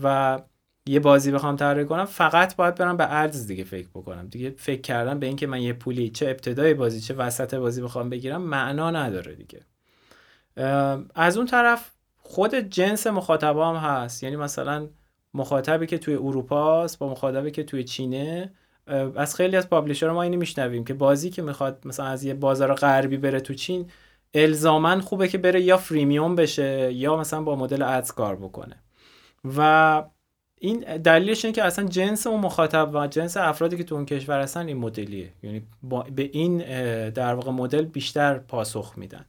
و یه بازی بخوام طراحی کنم فقط باید برم به ارز دیگه فکر بکنم. دیگه فکر کردم به اینکه من یه پولی چه ابتدای بازی چه وسط بازی بخوام بگیرم معنا نداره دیگه. از اون طرف خود جنس مخاطبا هم هست. یعنی مثلا مخاطبی که توی اروپا است با مخاطبی که توی چینه از خیلی از publisher ما اینو میشنویم که بازی که می‌خواد مثلا از یه بازار غربی بره تو چین الزاما خوبه که بره یا freemium بشه یا مثلا با مدل ads کار بکنه. و این دلیلش اینه که اصلا جنس اون مخاطب و جنس افرادی که تو اون کشور هستن این مدلیه. یعنی به این در واقع مدل بیشتر پاسخ میدن.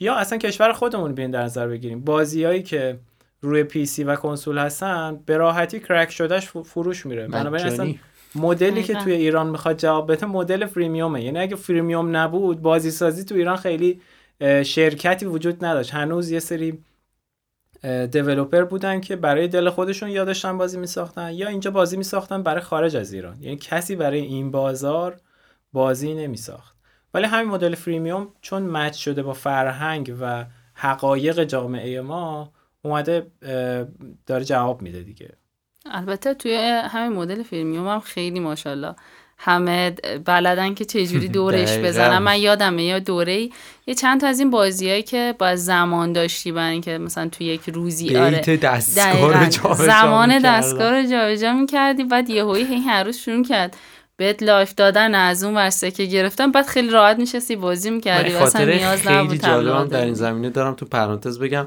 یا اصلا کشور خودمون بیاین در نظر بگیریم. بازیایی که روی PC و کنسول هستن به راحتی crack شدهش فروش میره. بنابراین اصلا مدلی که توی ایران می‌خواد جواب بده مدل freemium ه. یعنی اگه freemium نبود بازی سازی تو ایران خیلی شرکتی وجود نداشت. هنوز یه سری developer بودن که برای دل خودشون یادشن بازی میساختن یا اینجا بازی میساختن برای خارج از ایران. یعنی کسی برای این بازار بازی نمیساخت. ولی همین مدل freemium چون match شده با فرهنگ و حقایق جامعه ما اومده داره جواب میده دیگه. البته توی همین مدل فریمیوم هم خیلی ماشاءالله همه بلدن که چجوری دورش بزنن. من یادمه یا دوره یه چند تا از این بازیایی که با زمان داشتی برای اینکه مثلا تو یک روزی آره دستگاه زمان دستگاه رو جابجا می‌کردی بعد یهویی هی هر روز شروع کرد. بهت لایف دادن از اون ورسه که گرفتم بعد خیلی راحت نشستی بازی می‌کردی واسه نیاز خیلی در این زمینه دارم تو پرانتز بگم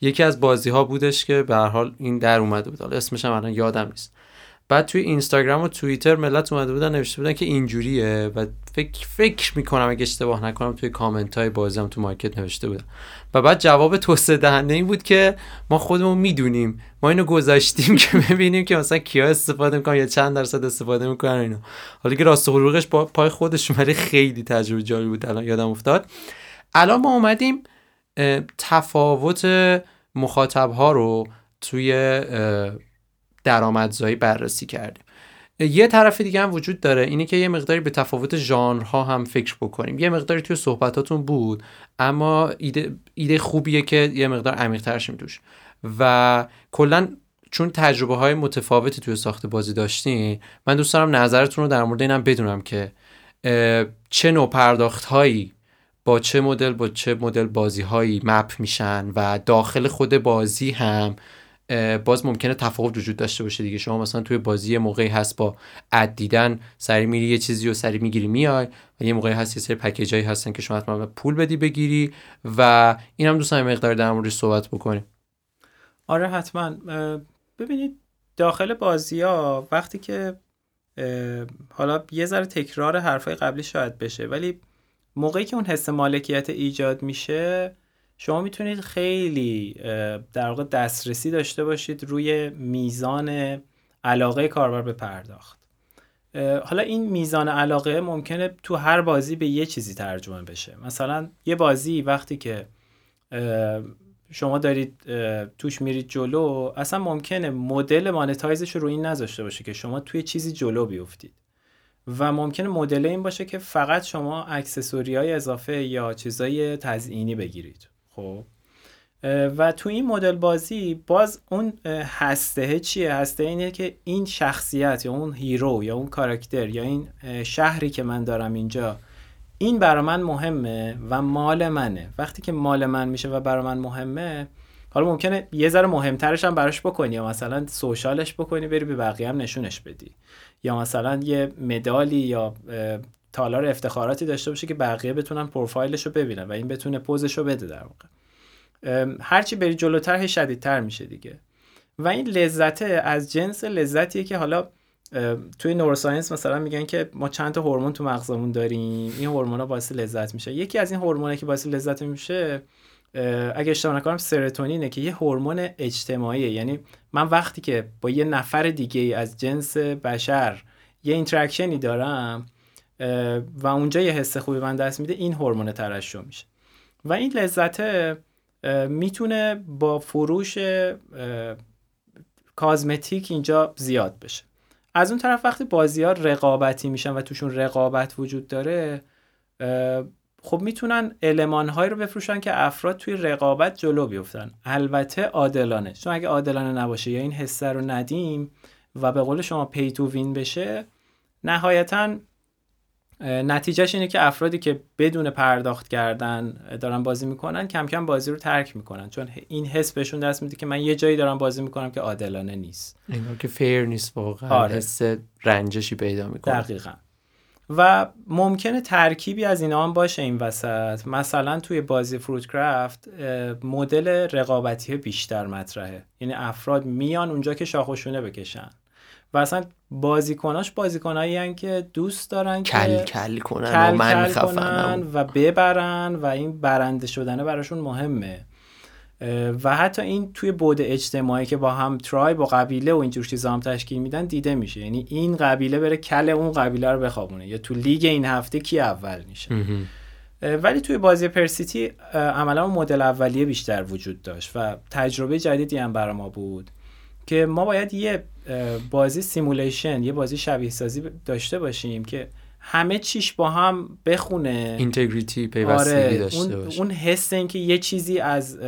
یکی از بازی ها بودش که به هر حال این در اومده بود. حالا اسمش هم الان یادم نیست. بعد توی اینستاگرام و توییتر ملت اومده بودن نوشته بودن که اینجوریه و فکر فکر می‌کنم اگه اشتباه نکنم توی کامنت های بازی تو مارکت نوشته بودن. و بعد جواب توسعه دهنده این بود که ما خودمون می‌دونیم. ما اینو گذاشتیم که ببینیم که مثلا کیا استفاده می‌کنن یا چند درصد استفاده می‌کنن اینو حالا که راست با پای خودش ولی خیلی تجربه جالب بود الان یادم افتاد. الان ما اومدیم تفاوت مخاطب ها رو توی درآمدزایی بررسی کردیم. یه طرف دیگه هم وجود داره اینه که یه مقداری به تفاوت ژانرها هم فکر بکنیم. یه مقداری توی صحبتاتون بود اما ایده, ایده خوبیه که یه مقدار عمیق‌تر شیم توش. و کلا چون تجربه های متفاوتی توی ساخت بازی داشتین من دوست دارم نظرتون رو در مورد اینم بدونم که چه نوع پرداخت هایی با چه مدل با چه مدل بازی هایی مپ میشن و داخل خود بازی هم باز ممکنه تفاوت وجود داشته باشه دیگه. شما مثلا توی بازی موقعی هست با اد دیدن سری میری یه چیزی رو سری می‌گیری میای و یه موقعی هست یه سری پکیجایی هستن که شما حتما پول بدی بگیری و این هم دوستان مقدار در موردش صحبت بکنیم. آره حتما. ببینید داخل بازی ها وقتی که حالا یه ذره تکرار حرفای قبلی شاید بشه ولی موقعی که اون حس مالکیت ایجاد میشه شما می‌تونید خیلی در واقع دسترسی داشته باشید روی میزان علاقه کاربر به پرداخت. حالا این میزان علاقه ممکنه تو هر بازی به یه چیزی ترجمه بشه. مثلا یه بازی وقتی که شما دارید توش میرید جلو اصلا ممکنه مدل monetize ش رو این نذاشته باشه که شما توی چیزی جلو بیفتید. و ممکنه مدل این باشه که فقط شما accessory های اضافه یا چیزای تزئینی بگیرید. خب. و تو این مدل بازی باز اون هسته چیه؟ هسته اینه که این شخصیت یا اون hero یا اون کاراکتر یا این شهری که من دارم اینجا این برا من مهمه و مال منه. وقتی که مال من میشه و برا من مهمه حالا ممکنه یه ذره مهمترش هم براش بکنی یا مثلا سوشالش بکنی بری به بقیه هم نشونش بدی. یا مثلا یه مدالی یا تالار افتخاراتی داشته باشه که بقیه بتونن پروفایلش رو ببینن و این بتونه پوزش رو بده در واقع. هرچی بری جلوتر هی شدیدتر میشه دیگه. و این لذته از جنس لذتیه که حالا توی neuroscience مثلا میگن که ما چند تا هورمون تو مغزمون داریم این هورمونا باعث لذت میشه. یکی از این هورمونا که باعث لذت میشه اگه اشتباه نکنم سرتونینه که یه هورمون اجتماعیه. یعنی من وقتی که با یه نفر دیگه از جنس بشر یه interaction ی دارم و اونجا یه حس خوبی به من دست میده این هورمون ترشح میشه. و این لذت می‌تونه با فروش کازمتیک اینجا زیاد بشه. از اون طرف وقتی بازی ها رقابتی میشن و توشون رقابت وجود داره خب می‌تونن علمان هایی رو بفروشن که افراد توی رقابت جلو بیفتن. البته عادلانه. چون اگه عادلانه نباشه یا این حسه رو ندیم و به قول شما پی تو وین بشه نهایتا نتیجهش اینه که افرادی که بدون پرداخت کردن دارن بازی می‌کنن کم کم بازی رو ترک می‌کنن. چون این حس بهشون دست میده که من یه جایی دارم بازی می‌کنم که عادلانه نیست. انگار که فیر نیست واقعا. آره. حس رنجشی پیدا می‌کنه. دقیقا. و ممکنه ترکیبی از اینا هم باشه این وسط. مثلا توی بازی فروت کرافت مدل رقابتی بیشتر مطرحه. یعنی افراد میان اونجا که شاخوشونه بکشن. و اصلا بازیکناش بازیکنایی که دوست دارن کل کل کنن کل و من کنن و ببرن و این برنده شدنه براشون مهمه. و حتی این توی بعد اجتماعی که با هم tribe و قبیله و اینجور چیزا هم تشکیل میدن دیده میشه. یعنی این قبیله بره کل اون قبیله رو بخوابونه. یا تو لیگ این هفته کی اول میشه؟ ولی توی بازی پرسیتی عملا مدل اولیه بیشتر وجود داشت و تجربه جدیدی هم برای ما بود که ما باید یه بازی simulation یه بازی شبیه سازی داشته باشیم که همه چیش با هم بخونه. integrity پیوستگی آره، داشته اون، باشه. اون حس که یه چیزی از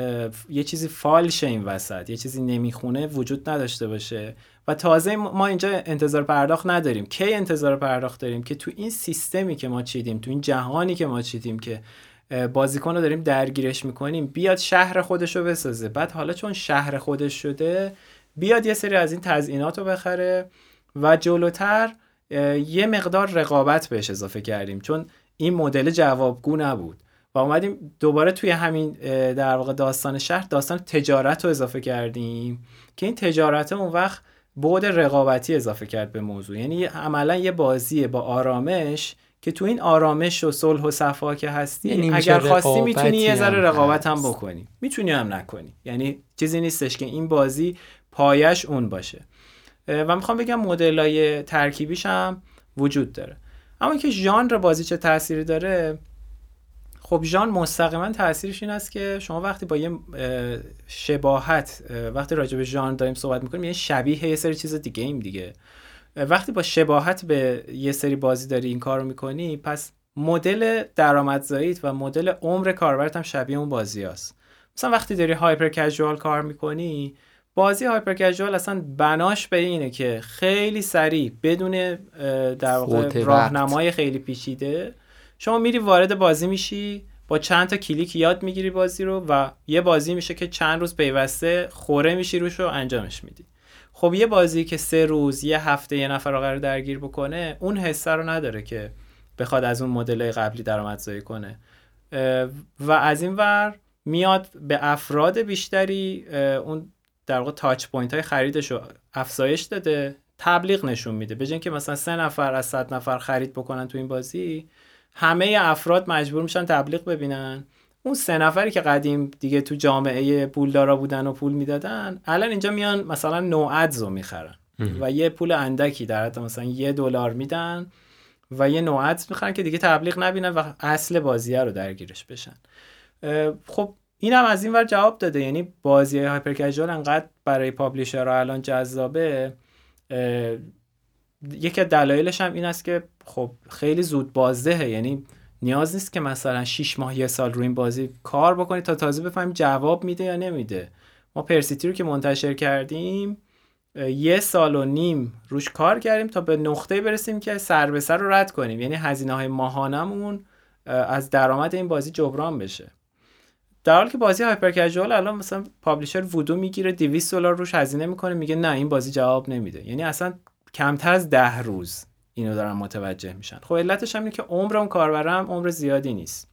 یه چیزی فالشه این وسط یه چیزی نمی‌خونه وجود نداشته باشه. و تازه ما اینجا انتظار پرداخت نداریم. کی انتظار پرداخت داریم؟ که تو این سیستمی که ما چیدیم تو این جهانی که ما چیدیم که بازیکن رو داریم درگیرش می‌کنیم بیاد شهر خودش رو بسازه. بعد حالا چون شهر خودش شده بیاد یه سری از این تزئینات رو بخره و جلوتر یه مقدار رقابت بهش اضافه کردیم. چون این مدل جوابگو نبود و اومدیم دوباره توی همین در واقع داستان شهر داستان تجارت رو اضافه کردیم که این تجارت اون وقت بود رقابتی اضافه کرد به موضوع. یعنی عملا یه بازیه با آرامش که تو این آرامش و صلح و صفا که هستی یعنی اگر خواستی می‌تونی یه ذره رقابت هم بکنی. می‌تونی هم نکنی. یعنی چیزی نیستش که این بازی پایش اون باشه. و می‌خوام بگم مدل های ترکیبیش هم وجود داره. اما که ژانر بازی چه تأثیری داره خب ژان مستقیما تاثیرش این است که شما وقتی با یه شباهت وقتی راجع به ژانر داریم صحبت می‌کنیم یه شبیه یه سری چیز دیگه ایم دیگه. وقتی با شباهت به یه سری بازی داری این کارو می‌کنی پس مدل درآمدزاییت و مدل عمر کاربرت هم شبیه اون بازی هست. مثلا وقتی داری هایپر کژوال کار می‌کنی بازی هایپر کژوال اصلا بناش به اینه که خیلی سریع بدون در واقع راهنمای خیلی پیچیده. شما میری وارد بازی میشی با چند تا کلیک یاد می‌گیری بازی رو و یه بازی میشه که چند روز پیوسته خوره میشی روش رو انجامش میدی. خب یه بازی که سه روز یه هفته یه نفر رو قرار درگیر بکنه اون حسه رو نداره که بخواد از اون مدل قبلی درآمدزایی کنه. و از این ور میاد به افراد بیشتری اون در واقع touch point های خریدش رو افزایش داده تبلیغ نشون میده. به که مثلا سه نفر از صد نفر خرید بکنن تو این بازی همه افراد مجبور میشن تبلیغ ببینن. اون سه نفری که قدیم دیگه تو جامعه پولدارا بودن و پول می‌دادن الان اینجا میان مثلا نو ادز می‌خرن و یه پول اندکی در حد مثلا یه دلار میدن و یه نو ادز می‌خرن که دیگه تبلیغ نبینن و اصل بازیه رو درگیرش بشن. خب این هم از این ور جواب داده. یعنی بازی های هایپر کژوال انقدر برای پابلیشرها الان جذابه یکی از دلایلش هم این است که خب خیلی زود بازدهه یعنی نیاز نیست که مثلا 6 ماه یه سال رو این بازی کار بکنید تا تازه بفهمیم جواب میده یا نمیده. ما پرسیتی رو که منتشر کردیم یه سال و نیم روش کار کردیم تا به نقطه برسیم که سر به سر رو رد کنیم. یعنی هزینه های ماهانمون از درآمد این بازی جبران بشه. در حالی که بازی هایپر کژوال الان مثلا پابلیشر وودو می‌گیره 200 دلار روش هزینه می‌کنه میگه نه این بازی جواب نمیده. یعنی اصلا کمتر از ده روز اینو دارن متوجه میشن. خب علتش هم اینه که عمر اون کاربرم عمر زیادی نیست.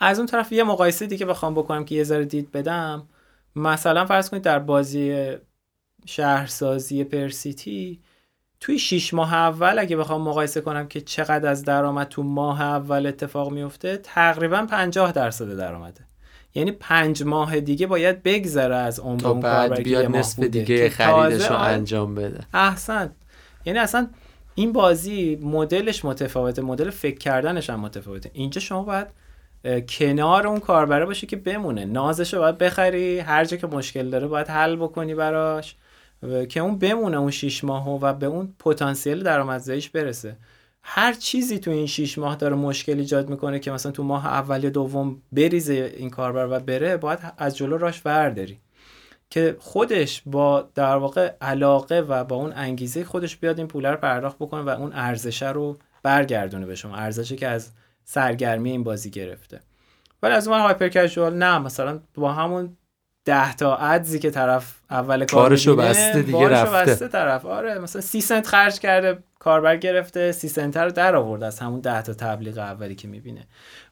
از اون طرف یه مقایسه دیگه بخوام بکنم که یه ذره دید بدم. مثلا فرض کنید در بازی شهرسازی پرسیتی توی شیش ماه اول اگه بخوام مقایسه کنم که چقدر از درآمد تو ماه اول اتفاق میفته تقریبا 50 درصد درآمده. یعنی پنج ماه دیگه باید بگذره از عمر تا بعد بیاد نصف دیگه خریدش رو انجام بده. احسن. یعنی اصلا این بازی مدلش متفاوته مدل فکر کردنش هم متفاوته. اینجا شما باید کنار اون کاربره باشه که بمونه. نازش رو باید بخری هر جا که مشکل داره باید حل بکنی براش. که اون بمونه اون شیش ماه و به اون پتانسیل درآمدزاییش برسه. هر چیزی تو این شیش ماه داره مشکل ایجاد می‌کنه که مثلا تو ماه اول یا دوم بریزه این کاربر و بره باید از جلو راش برداری. که خودش با در واقع علاقه و با اون انگیزه خودش بیاد این پول رو پرداخت بکنه و اون ارزشه رو برگردونه به شما ارزشی که از سرگرمی این بازی گرفته. ولی از اون هایپر کژوال نه مثلا با همون ده تا ادزی که طرف اول کارشو بسته دیگه رفته. بسته طرف. آره مثلا سی سنت خرج کرده کاربر گرفته سی سنت رو در آورده از همون ده تا تبلیغ اولی که می‌بینه.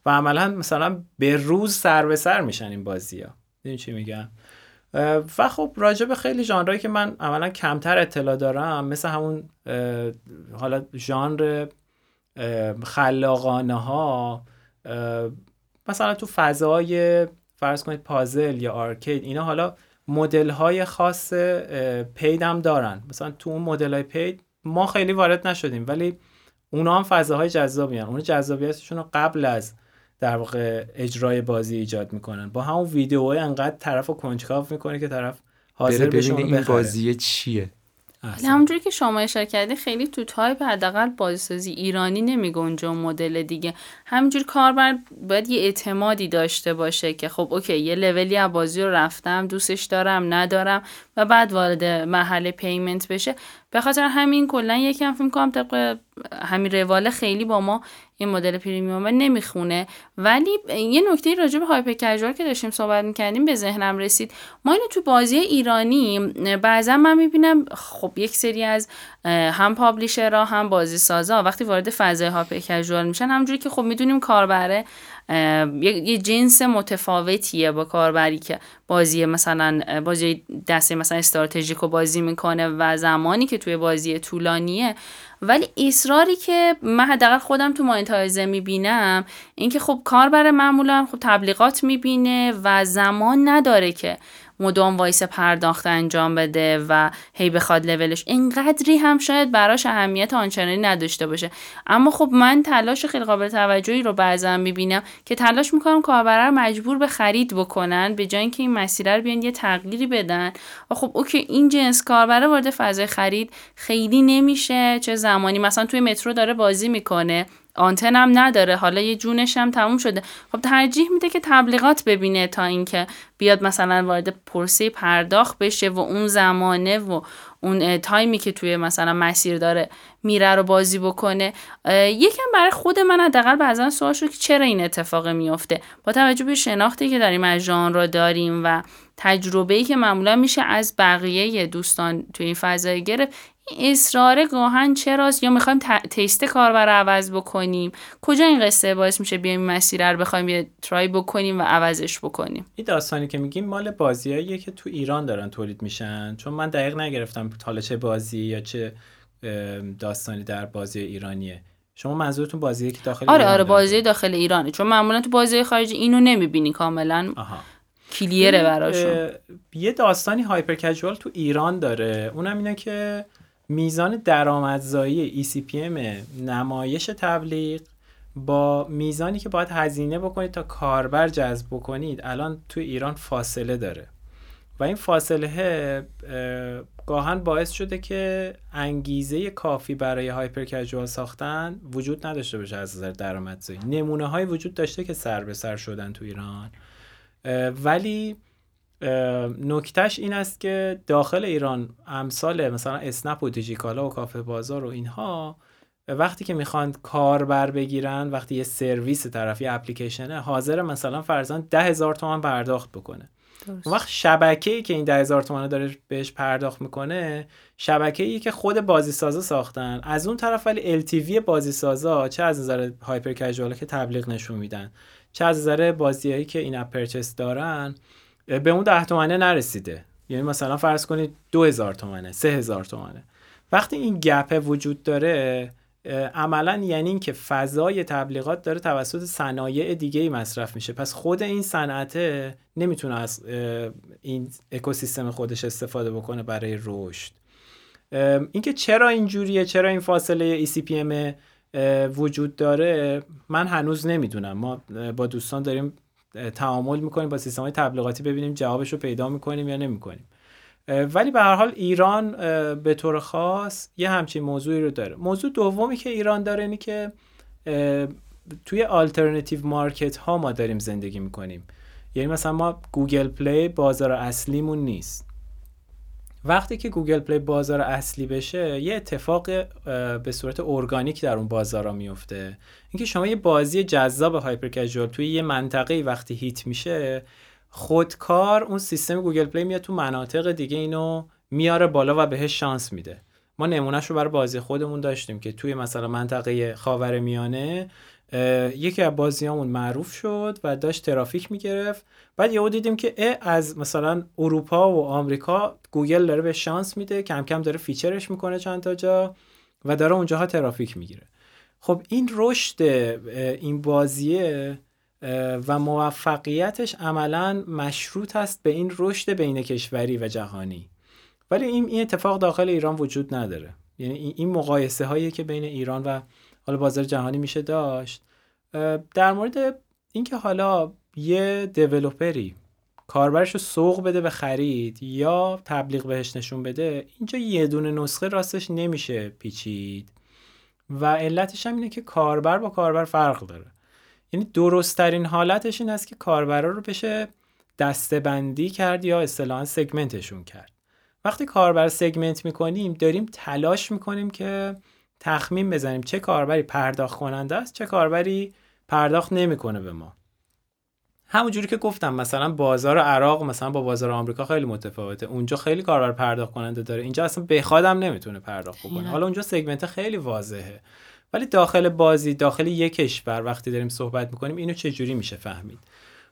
و عملا مثلا به روز سر به سر میشن این بازی ها چی میگم؟ و خب راجع به خیلی ژانرهایی که من عملا کمتر اطلاع دارم مثل همون حالا ژانر خلاقانه ها مثلا تو فضای فرض کنید پازل یا آرکید اینا حالا مدل های خاص پید هم دارن. مثلا تو اون مدل های پید ما خیلی وارد نشدیم ولی اونا هم فضاهای جذابی هن. اون جذابیتشون رو قبل از در واقع اجرای بازی ایجاد می‌کنن. با همون ویدیو انقدر طرف رو کنجکاو می‌کنه که طرف حاضر بشه این بازی چیه؟ همونجوری که شما اشاره کردی خیلی تو تایپ حداقل بازیسازی ایرانی نمیگنجه اون مدل دیگه. همینجور کاربر باید یه اعتمادی داشته باشه که خب OK یه لولی از بازی رو رفتم دوستش دارم ندارم. و بعد وارد محل payment بشه. به خاطر همین کلا یکم فکر کنم طبق همین رواله خیلی با ما این مدل پریمیوم نمی‌خونه. ولی یه نکته راجع به هایپر کژوال که داشتیم صحبت می‌کردیم به ذهنم رسید. ما اینو تو بازی ایرانی بعضا من می‌بینم خب یک سری از هم پابلیشرها هم بازی سازا وقتی وارد فضای هایپر کژوال میشن همونجوری که خب می‌دونیم کاربره یه جنس متفاوتیه با کاربری که بازی مثلا بازی دسته مثلا استراتژیک رو بازی می‌کنه و زمانی که توی بازی طولانیه. ولی اصراری که من حداقل خودم تو مانیتایزه می‌بینم اینکه خب کاربر معمولا خب تبلیغات می‌بینه و زمان نداره که مدام وایس پرداخت انجام بده و هی بخواد لولش اینقدری هم شاید براش اهمیت آنچنانی نداشته باشه. اما خب من تلاش خیلی قابل توجهی رو بعضا می‌بینم که تلاش می‌کنم کاربرا رو مجبور به خرید بکنن به جای اینکه این مسیر رو بیان یه تغییری بدن. و خب اوکی این جنس کاربر وارد فضای خرید خیلی نمیشه چه زمانی. مثلا توی مترو داره بازی می‌کنه. آنتن هم نداره. حالا یه جونش هم تموم شده. خب ترجیح میده که تبلیغات ببینه تا اینکه بیاد مثلا وارد پرسه پرداخت بشه و اون زمانه و اون تایمی که توی مثلا مسیر داره میره رو بازی بکنه. یکم برای خود من حداقل بعضا سوال شد که چرا این اتفاق میفته؟ با توجه به شناختی که داریم از ژانر داریم و تجربه ای که معمولا میشه از بقیه دوستان توی این فضای گرفت اصرار گاهن چراست یا می‌خوایم تست کاربر رو عوض بکنیم؟ کجا این قصه باعث میشه بیایم مسیر رو بخوایم یه ترای بکنیم و عوضش بکنیم؟ این داستانی که میگیم مال بازیاییه که تو ایران دارن تولید میشن. چون من دقیق نگرفتم حالا چه بازی یا چه داستانی در بازی ایرانیه. شما منظورتون بازیه که داخل آره آره بازی داخل ایرانه. چون معمولا تو بازی خارجی اینو نمی‌بینی کامیلا آها. کلیره براشون. یه داستانی هایپر کژوال تو ایران داره. اونم اینه که میزان درآمدزایی ECPM نمایش تبلیغ با میزانی که باید هزینه بکنید تا کاربر جذب بکنید الان تو ایران فاصله داره. و این فاصله گاهن باعث شده که انگیزه کافی برای هایپر کژوال ساختن وجود نداشته باشه از نظر درآمدزایی. نمونه های وجود داشته که سر به سر شدن تو ایران. ولی نکتهش این است که داخل ایران امثال مثلا اسنپ و دیجیکالا و کافه بازار و اینها وقتی که می‌خوان کاربر بگیرن وقتی یه سرویس طرفی اپلیکیشنه حاضر مثلا فرزن ده هزار تومن پرداخت بکنه. درست. وقت شبکه ای که این ده هزار تومن داره بهش پرداخت می‌کنه شبکه ای که خود بازی سازا ساختن. از اون طرف ولی LTV بازی سازا چه از نظر هایپر کژوال که تبلیغ نشون میدن. چه از نظر بازیایی که این اپ پرچس دارن به اون ده تومنه نرسیده. یعنی مثلا فرض کنید 2000 تومنه 3000 تومنه. وقتی این گپ وجود داره عملا یعنی اینکه فضای تبلیغات داره توسط صنایع دیگه ای مصرف میشه. پس خود این صنعت نمی‌تونه از این اکوسیستم خودش استفاده بکنه برای رشد. اینکه چرا اینجوریه چرا این فاصله ECPM وجود داره من هنوز نمی‌دونم. ما با دوستان داریم تعامل می‌کنیم با سیستم های تبلیغاتی ببینیم جوابش رو پیدا می‌کنیم یا نمی‌کنیم. ولی به هر حال ایران به طور خاص یه همچین موضوعی رو داره. موضوع دومی که ایران داره اینه که توی alternative market ها ما داریم زندگی می‌کنیم. یعنی مثلا ما گوگل پلی بازار اصلیمون نیست. وقتی که گوگل پلی بازار اصلی بشه یه اتفاق به صورت ارگانیک در اون بازارا میفته اینکه شما یه بازی جذاب hyper casual توی یه منطقه وقتی hit میشه خودکار اون سیستم گوگل پلی میاد تو مناطق دیگه اینو میاره بالا و بهش شانس میده. ما نمونهش رو برای بازی خودمون داشتیم که توی مثلا منطقه خاور میانه یکی از بازیامون معروف شد و داشت ترافیک می‌گرفت. بعد یهو دیدیم که از مثلا اروپا و آمریکا گوگل داره بهش شانس میده کم کم داره feature ش می‌کنه چند تا جا و داره اونجاها ترافیک می‌گیره. خب این رشد این بازیه و موفقیتش عملا مشروط است به این رشد بین کشوری و جهانی. ولی این این اتفاق داخل ایران وجود نداره. یعنی این مقایسه هایی که بین ایران و حالا بازار جهانی میشه داشت. در مورد اینکه حالا یه دیولوپری کاربرش رو سوق بده به خرید یا تبلیغ بهش نشون بده اینجا یه دونه نسخه راستش نمیشه پیچید. و علتش هم اینه که کاربر با کاربر فرق داره. یعنی درستترین حالتش این است که کاربرا رو بشه دستبندی کرد یا اصطلاحا سگمنتشون کرد. وقتی کاربر سگمنت می‌کنیم داریم تلاش می‌کنیم که تخمین بزنیم. چه کاربری پرداخت کننده است چه کاربری پرداخت نمی‌کنه به ما. همونجوری که گفتم مثلا بازار عراق مثلا با بازار آمریکا خیلی متفاوته. اونجا خیلی کاربر پرداخت کننده داره. اینجا اصلا بخوادم نمی‌تونه پرداخت بکنه. حالا اونجا سگمنت خیلی واضحه. ولی داخل بازی داخل یک کشور وقتی داریم صحبت می‌کنیم اینو چه جوری میشه فهمید؟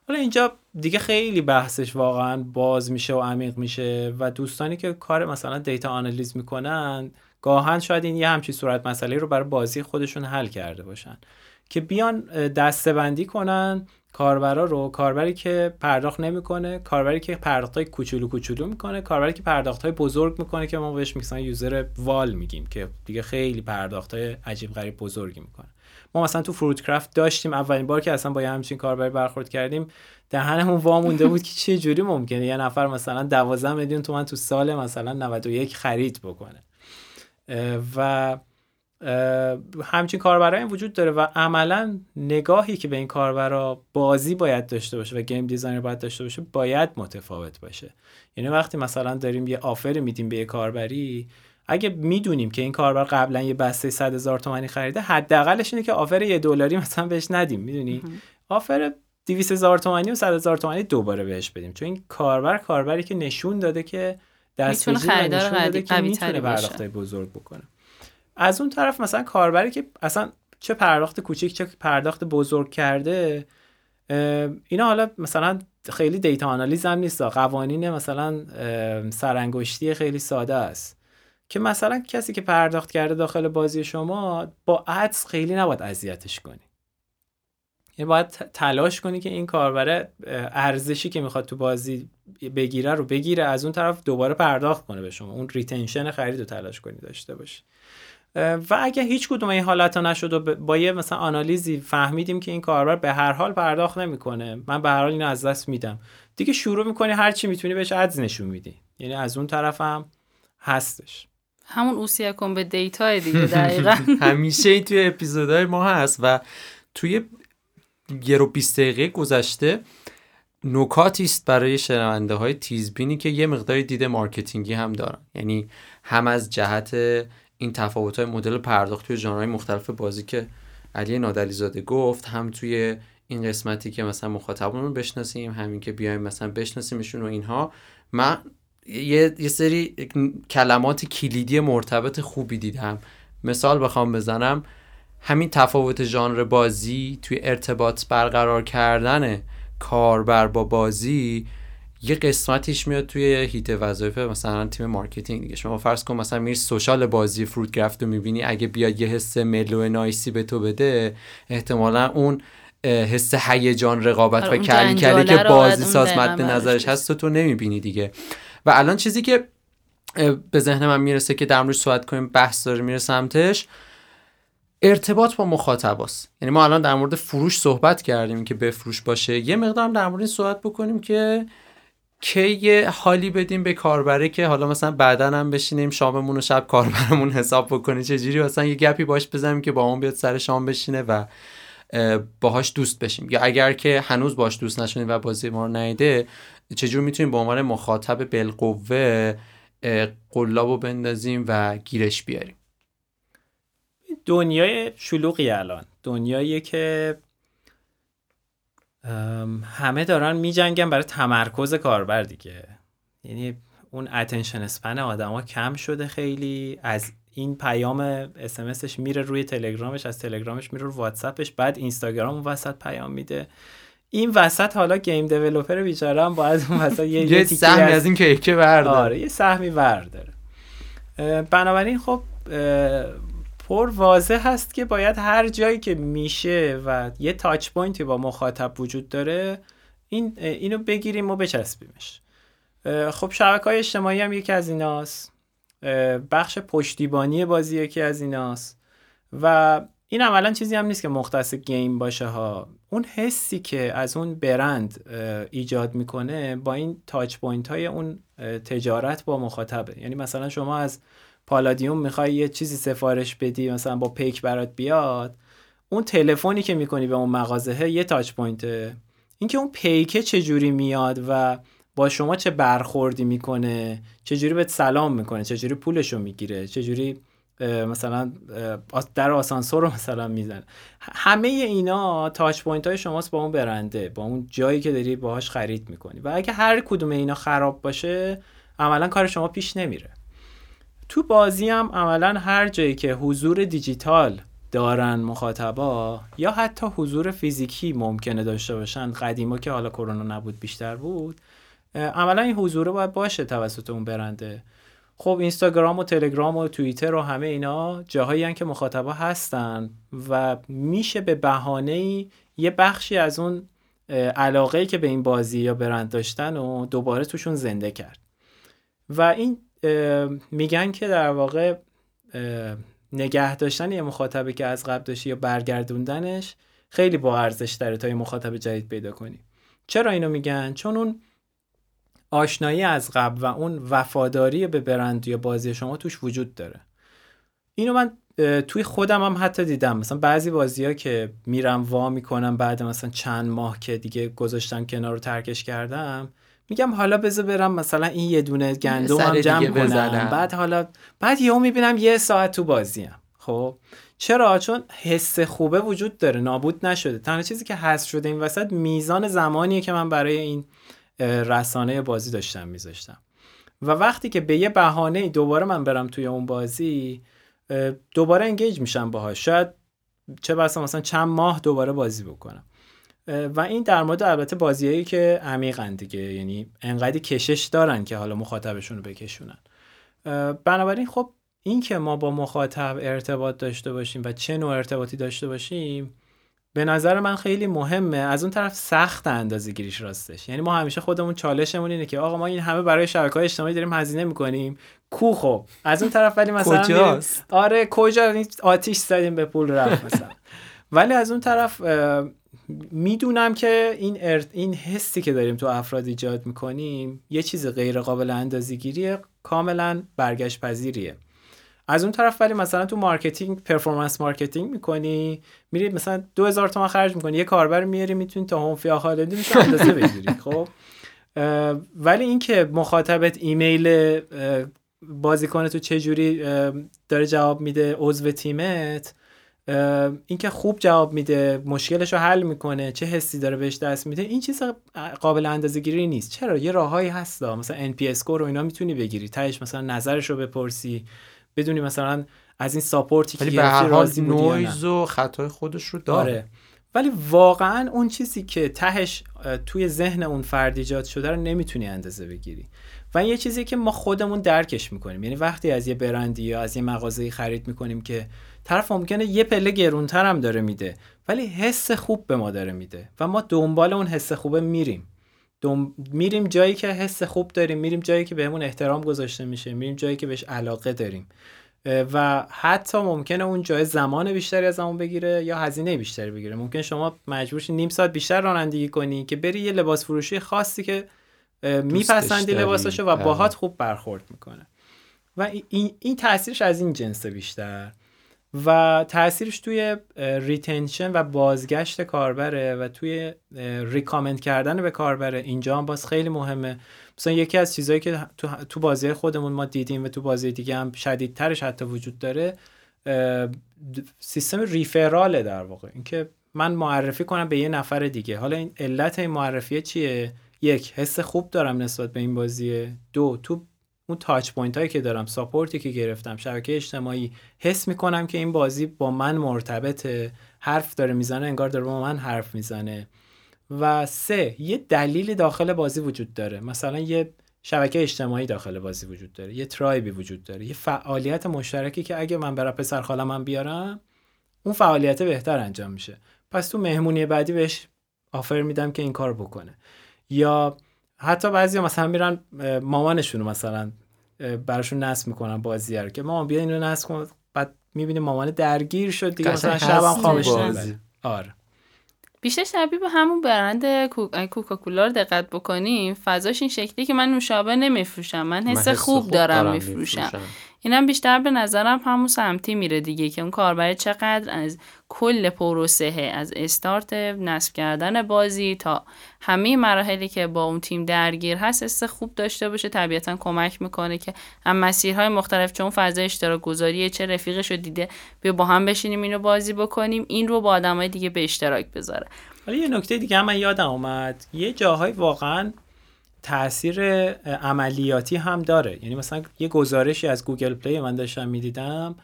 حالا اینجا دیگه خیلی بحثش واقعا باز میشه و عمیق میشه و دوستانی که کار مثلا دیتا آنالیز می‌کنن گاهن شاید این یه همچین صورت مسئله رو برای بازی خودشون حل کرده باشن. که بیان دستبندی کنن کاربرا رو کاربری که پرداخت نمی‌کنه کاربری که پرداخت های کوچولو کوچولو می‌کنه کاربری که پرداخت های بزرگ می‌کنه که ما بهش مثلا یوزر وال میگیم که دیگه خیلی پرداخت های عجیب غریب بزرگی می‌کنه. ما مثلا تو فروت کرافت داشتیم اولین بار که اصلا با یه همچین کاربری برخورد کردیم دهنمون وا مونده بود که چه جوری ممکنه؟ یه نفر مثلا 12 میلیون تومن تو سال مثلا 91 خرید بکنه. و همچین کاربرایی وجود داره و عملا نگاهی که به این کاربرا بازی باید داشته باشه و game designer باید داشته باشه باید متفاوت باشه. یعنی وقتی مثلا داریم یه offer میدیم به یه کاربری اگه می‌دونیم که این کاربر قبلا یه بسته 100 هزار تومانی خریده حداقلش اینه که آفر یه دلاری مثلا بهش ندیم می‌دونی؟ آفر 200 هزار تومانی و 100 هزار تومانی دوباره بهش بدیم. چون این کاربر کاربری که نشون داده که دست نشون داده که می‌تونه بزرگ بکنه. از اون طرف مثلا کاربری که اصلا چه پرداخت کوچیک چه پرداخت بزرگ کرده اینا حالا مثلا خیلی دیتا آنالیز هم نیست. قوانین مثلا سرانگشتی خیلی ساده است. که مثلا کسی که پرداخت کرده داخل بازی شما با ads خیلی نباید اذیتش کنی. یعنی باید تلاش کنی که این کاربر ارزشی که می‌خواد تو بازی بگیره رو بگیره از اون طرف دوباره پرداخت کنه به شما. اون retention خرید رو تلاش کنی داشته باشی. و اگه هیچ کدوم این حالت ها نشد و با یه مثلا آنالیزی فهمیدیم که این کاربر به هر حال پرداخت نمی‌کنه من به هر حال اینو از دست میدم. دیگه شروع می‌کنی هر چی می‌تونی بهش ads نشون میدی. یعنی از اون طرف هم هستش. همون اوسیه کن به data دیگه دقیقا. همیشه این توی اپیزودهای ما هست و توی یه رو 20 دقیقه گذشته نکاتی است برای شنونده های تیزبینی که یه مقداری دید marketing ی هم دارن. یعنی هم از جهت این تفاوت های مدل پرداخت توی ژانرهای مختلف بازی که علی نادلی زاده گفت هم توی این قسمتی که مثلا مخاطبون رو بشناسیم همین که بیایم مثلا بشناسیمشون و اینها. من یه, یه سری کلمات کلیدی مرتبط خوبی دیدم. مثال بخوام بزنم. همین تفاوت ژانر بازی توی ارتباط برقرار کردن کاربر با بازی یه قسمتیش میاد توی حیطه وظایف مثلا تیم marketing دیگه. شما فرض کن مثلا میری social بازی Fruitcraft رو می‌بینی اگه بیاد یه حس mellow nice ی به تو بده احتمالا اون حس هیجان رقابت آره، و کلی کلی که بازی ساز مد نظرش. هست تو, تو نمی‌بینی دیگه. و الان چیزی که به ذهن من می‌رسه که در موردش صحبت کنیم بحث داره میره سمتش. ارتباط با مخاطباست. یعنی ما الان در مورد فروش صحبت کردیم که بفروش باشه. یه مقدار در مورد این صحبت بکنیم که کی حالی بدیم به کاربره که حالا مثلا بعدا هم بشینیم شاممون و شب کاربرمون حساب بکنه. چجوری مثلا یه گپی باش بزنیم که با اون بیاد سر شام بشینه و اه، باهاش دوست بشیم. یا اگر که هنوز باش دوست نشدیم و بازی ما رو نیده چجور می‌تونیم به عنوان مخاطب بالقوه اه، قلابو بندازیم و گیرش بیاریم؟ دنیای شلوغی الان. دنیایی که همه دارن میجنگن برای تمرکز کاربر دیگه. یعنی اون اتنشن اسپن آدما کم شده خیلی. از این پیام اسمسش میره روی تلگرامش از تلگرامش میره رو واتساپش بعد اینستاگرام اون وسط پیام میده. این وسط حالا game developer بیچاره هم باید اون وسط یه, سهمی از- از این کیکه برداره. آره یه سهمی ور داره اه، بنابراین خب پر واضح هست که باید هر جایی که میشه و یه touch point ی با مخاطب وجود داره این اینو بگیریم و بچسبیمش. خب شبکه های اجتماعی هم یکی از ایناست. بخش پشتیبانی بازی یکی از ایناست. و این عملا چیزی هم نیست که مختص game باشه ها. اون حسی که از اون برند ایجاد می‌کنه با این touch point های اون تجارت با مخاطبه. یعنی مثلا شما از پالادیوم می‌خوای یه چیزی سفارش بدی مثلا با پیک برات بیاد؟ اون تلفنی که می‌کنی به اون مغازه یه touch point ه. اینکه اون پیکه چجوری میاد و با شما چه برخوردی می‌کنه چجوری بهت سلام می‌کنه چجوری پولشو می‌گیره چجوری مثلا در آسانسور رو مثلا می‌زنه. همه اینا touch point های شماست با اون برنده با اون جایی که داری باهاش خرید می‌کنی. و اگه هر کدوم اینا خراب باشه عملا کار شما پیش نمیره. تو بازی هم عملا هر جایی که حضور دیجیتال دارن مخاطبا یا حتی حضور فیزیکی ممکنه داشته باشن قدیما که حالا کرونا نبود بیشتر بود عملا این حضور باید باشه توسط اون برنده. خب اینستاگرام و تلگرام و توییتر و همه اینا جاهایی هن که مخاطبا هستن و میشه به بهانه یه بخشی از اون علاقه که به این بازی یا برند داشتن و دوباره توشون زنده کرد. و این میگن که در واقع نگه داشتن یه مخاطبه که از قبل داشتی یا برگردوندنش خیلی با ارزش داره تا یه مخاطب جدید پیدا کنی. چرا اینو میگن؟ چون اون آشنایی از قبل و اون وفاداری به برند یا بازی شما توش وجود داره. اینو من توی خودم هم حتی دیدم. مثلا بعضی بازی ها که میرم وا می‌کنم بعد مثلا چند ماه که دیگه گذاشتم کنار رو ترکش کردم میگم حالا بذار برم مثلا این یه دونه گندم هم جمع کنم. بزنم. بعد حالا بعد یهو می‌بینم یه ساعت تو بازیم خب؟ چرا؟ چون حس خوبه وجود داره. نابود نشده. تنها چیزی که حذف شده این وسط میزان زمانیه که من برای این رسانه بازی داشتم میذاشتم. و وقتی که به یه بهانه دوباره من برم توی اون بازی دوباره انگیج میشم باهاش. شاید چه بسا مثلا چند ماه دوباره بازی بکنم. و این در مورد البته بازیایی که عمیقن دیگه. یعنی انقدی کشش دارن که حالا مخاطبشون رو بکشونن. بنابراین خب این که ما با مخاطب ارتباط داشته باشیم و چه نوع ارتباطی داشته باشیم به نظر من خیلی مهمه. از اون طرف سخت اندازه گیریش راستش. یعنی ما همیشه خودمون چالشمون اینه که آقا ما این همه برای شبکه های اجتماعی داریم هزینه می‌کنیم. کو خب؟ از اون طرف ولی مثلا آره کجا؟ این آتیش زدیم به پول رفت مثلا. ولی از اون طرف می‌دونم که این این حسی که داریم تو افراد ایجاد می‌کنیم یه چیز غیر قابل اندازه‌گیری کاملا برگشت پذیریه. از اون طرف ولی مثلا تو مارکتینگ پرفورمنس مارکتینگ می‌کنی میری مثلا 2000 تومان خرج می‌کنی یه کاربر میاری می‌تونی تا هوم فیا خالدی میشه اندازه بگیری خب؟ ولی اینکه مخاطبت ایمیل بازیکن تو چه جوری داره جواب میده عضو تیمت اینکه خوب جواب میده مشکلش رو حل می‌کنه چه حسی داره بهش دست میده این چیز قابل اندازه گیری نیست. چرا؟ یه راههایی هست مثلا NPS سکور رو اینا می‌تونی بگیری. تهش مثلا نظرش رو بپرسی. بدونی مثلا از این support ی که به گرفتی هر حال راضی. نویز و خطای خودش رو داره آره. ولی واقعا اون چیزی که تهش توی ذهن اون فرد ایجاد شده رو نمی‌تونی اندازه بگیری. و این یه چیزی که ما خودمون درکش می‌کنیم. یعنی وقتی از یه برندی یا از یه مغازه خرید می‌کنیم که طرف ممکنه یه پله گرونتر هم داره میده ولی حس خوب به ما داره میده و ما دنبال اون حس خوبه میریم. دم... میریم جایی که حس خوب داریم میریم جایی که بهمون احترام گذاشته میشه میریم جایی که بهش علاقه داریم. و حتی ممکنه اون جای زمان بیشتری از همون بگیره یا هزینه بیشتری بگیره. ممکن شما مجبور نیم ساعت بیشتر رانندگی کنی که بری یه لباس فروشی خاصی که میپسندی لباساشو و باهات خوب برخورد می‌کنه. و این, این تاثیرش از این جنس بیشتر. و تاثیرش توی retention و بازگشت کاربره و توی recommend کردن به کاربره اینجا هم باز خیلی مهمه. مثلا یکی از چیزهایی که تو, تو بازی خودمون ما دیدیم و تو بازی دیگه هم شدیدترش حتی وجود داره سیستم referral ه در واقع. اینکه من معرفی کنم به یه نفر دیگه. حالا این علت این معرفیه چیه؟ یک حس خوب دارم نسبت به این بازیه. دو تو اون touch point هایی که دارم support ی که گرفتم شبکه اجتماعی حس می‌کنم که این بازی با من مرتبطه. حرف داره می‌زنه انگار داره با من حرف می‌زنه. و سه یه دلیل داخل بازی وجود داره. مثلا یه شبکه اجتماعی داخل بازی وجود داره یه ترایبی وجود داره یه فعالیت مشترکی که اگه من برای پسر خالم بیارم اون فعالیت بهتر انجام میشه. پس تو مهمونی بعدی بهش آفر میدم که این کار بکنه. یا حتی بعضی مثلا میرن مامانشون مثلا براشون نصب می‌کنن بازی رو که مامان بیا اینو نصب کن بعد می‌بینی مامان درگیر شد دیگه مثلا شبم خوابش آره. بیشتر شبیه به همون برند کوکاکولا رو دقت بکنیم. فضاش این شکلی که من نوشابه نمیفروشم من حس, خوب, خوب دارم, میفروشم. اینم بیشتر به نظرم همون سمتی میره دیگه که اون کاربر چقدر از کل پروسه از استارت نصب کردن بازی تا همه مراحلی که با اون تیم درگیر هست است خوب داشته باشه طبیعتا کمک می‌کنه که هم مسیرهای مختلف چون فضای اشتراک گذاریه چه رفیقش رو دیده بیا با هم بشینیم اینو بازی بکنیم این رو با آدمای دیگه به اشتراک بذاره. حالا یه نکته دیگه هم من یادم اومد. یه جاهای واقعا تاثیر عملیاتی هم داره. یعنی مثلا یه گزارشی از Google Play من داشتم می‌دیدم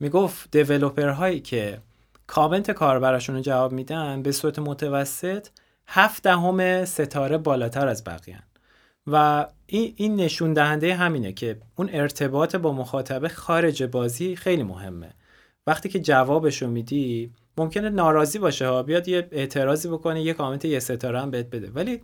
می‌گفت developer هایی که کامنت کاربراشون رو جواب میدن به صورت متوسط هفت دهم ستاره بالاتر از بقیه و این, نشون دهنده همینه که اون ارتباط با مخاطبه خارج بازی خیلی مهمه. وقتی که جوابشو میدی ممکنه ناراضی باشه ها بیاد یه اعتراضی بکنه یه کامنت یه ستاره هم بهت بده. ولی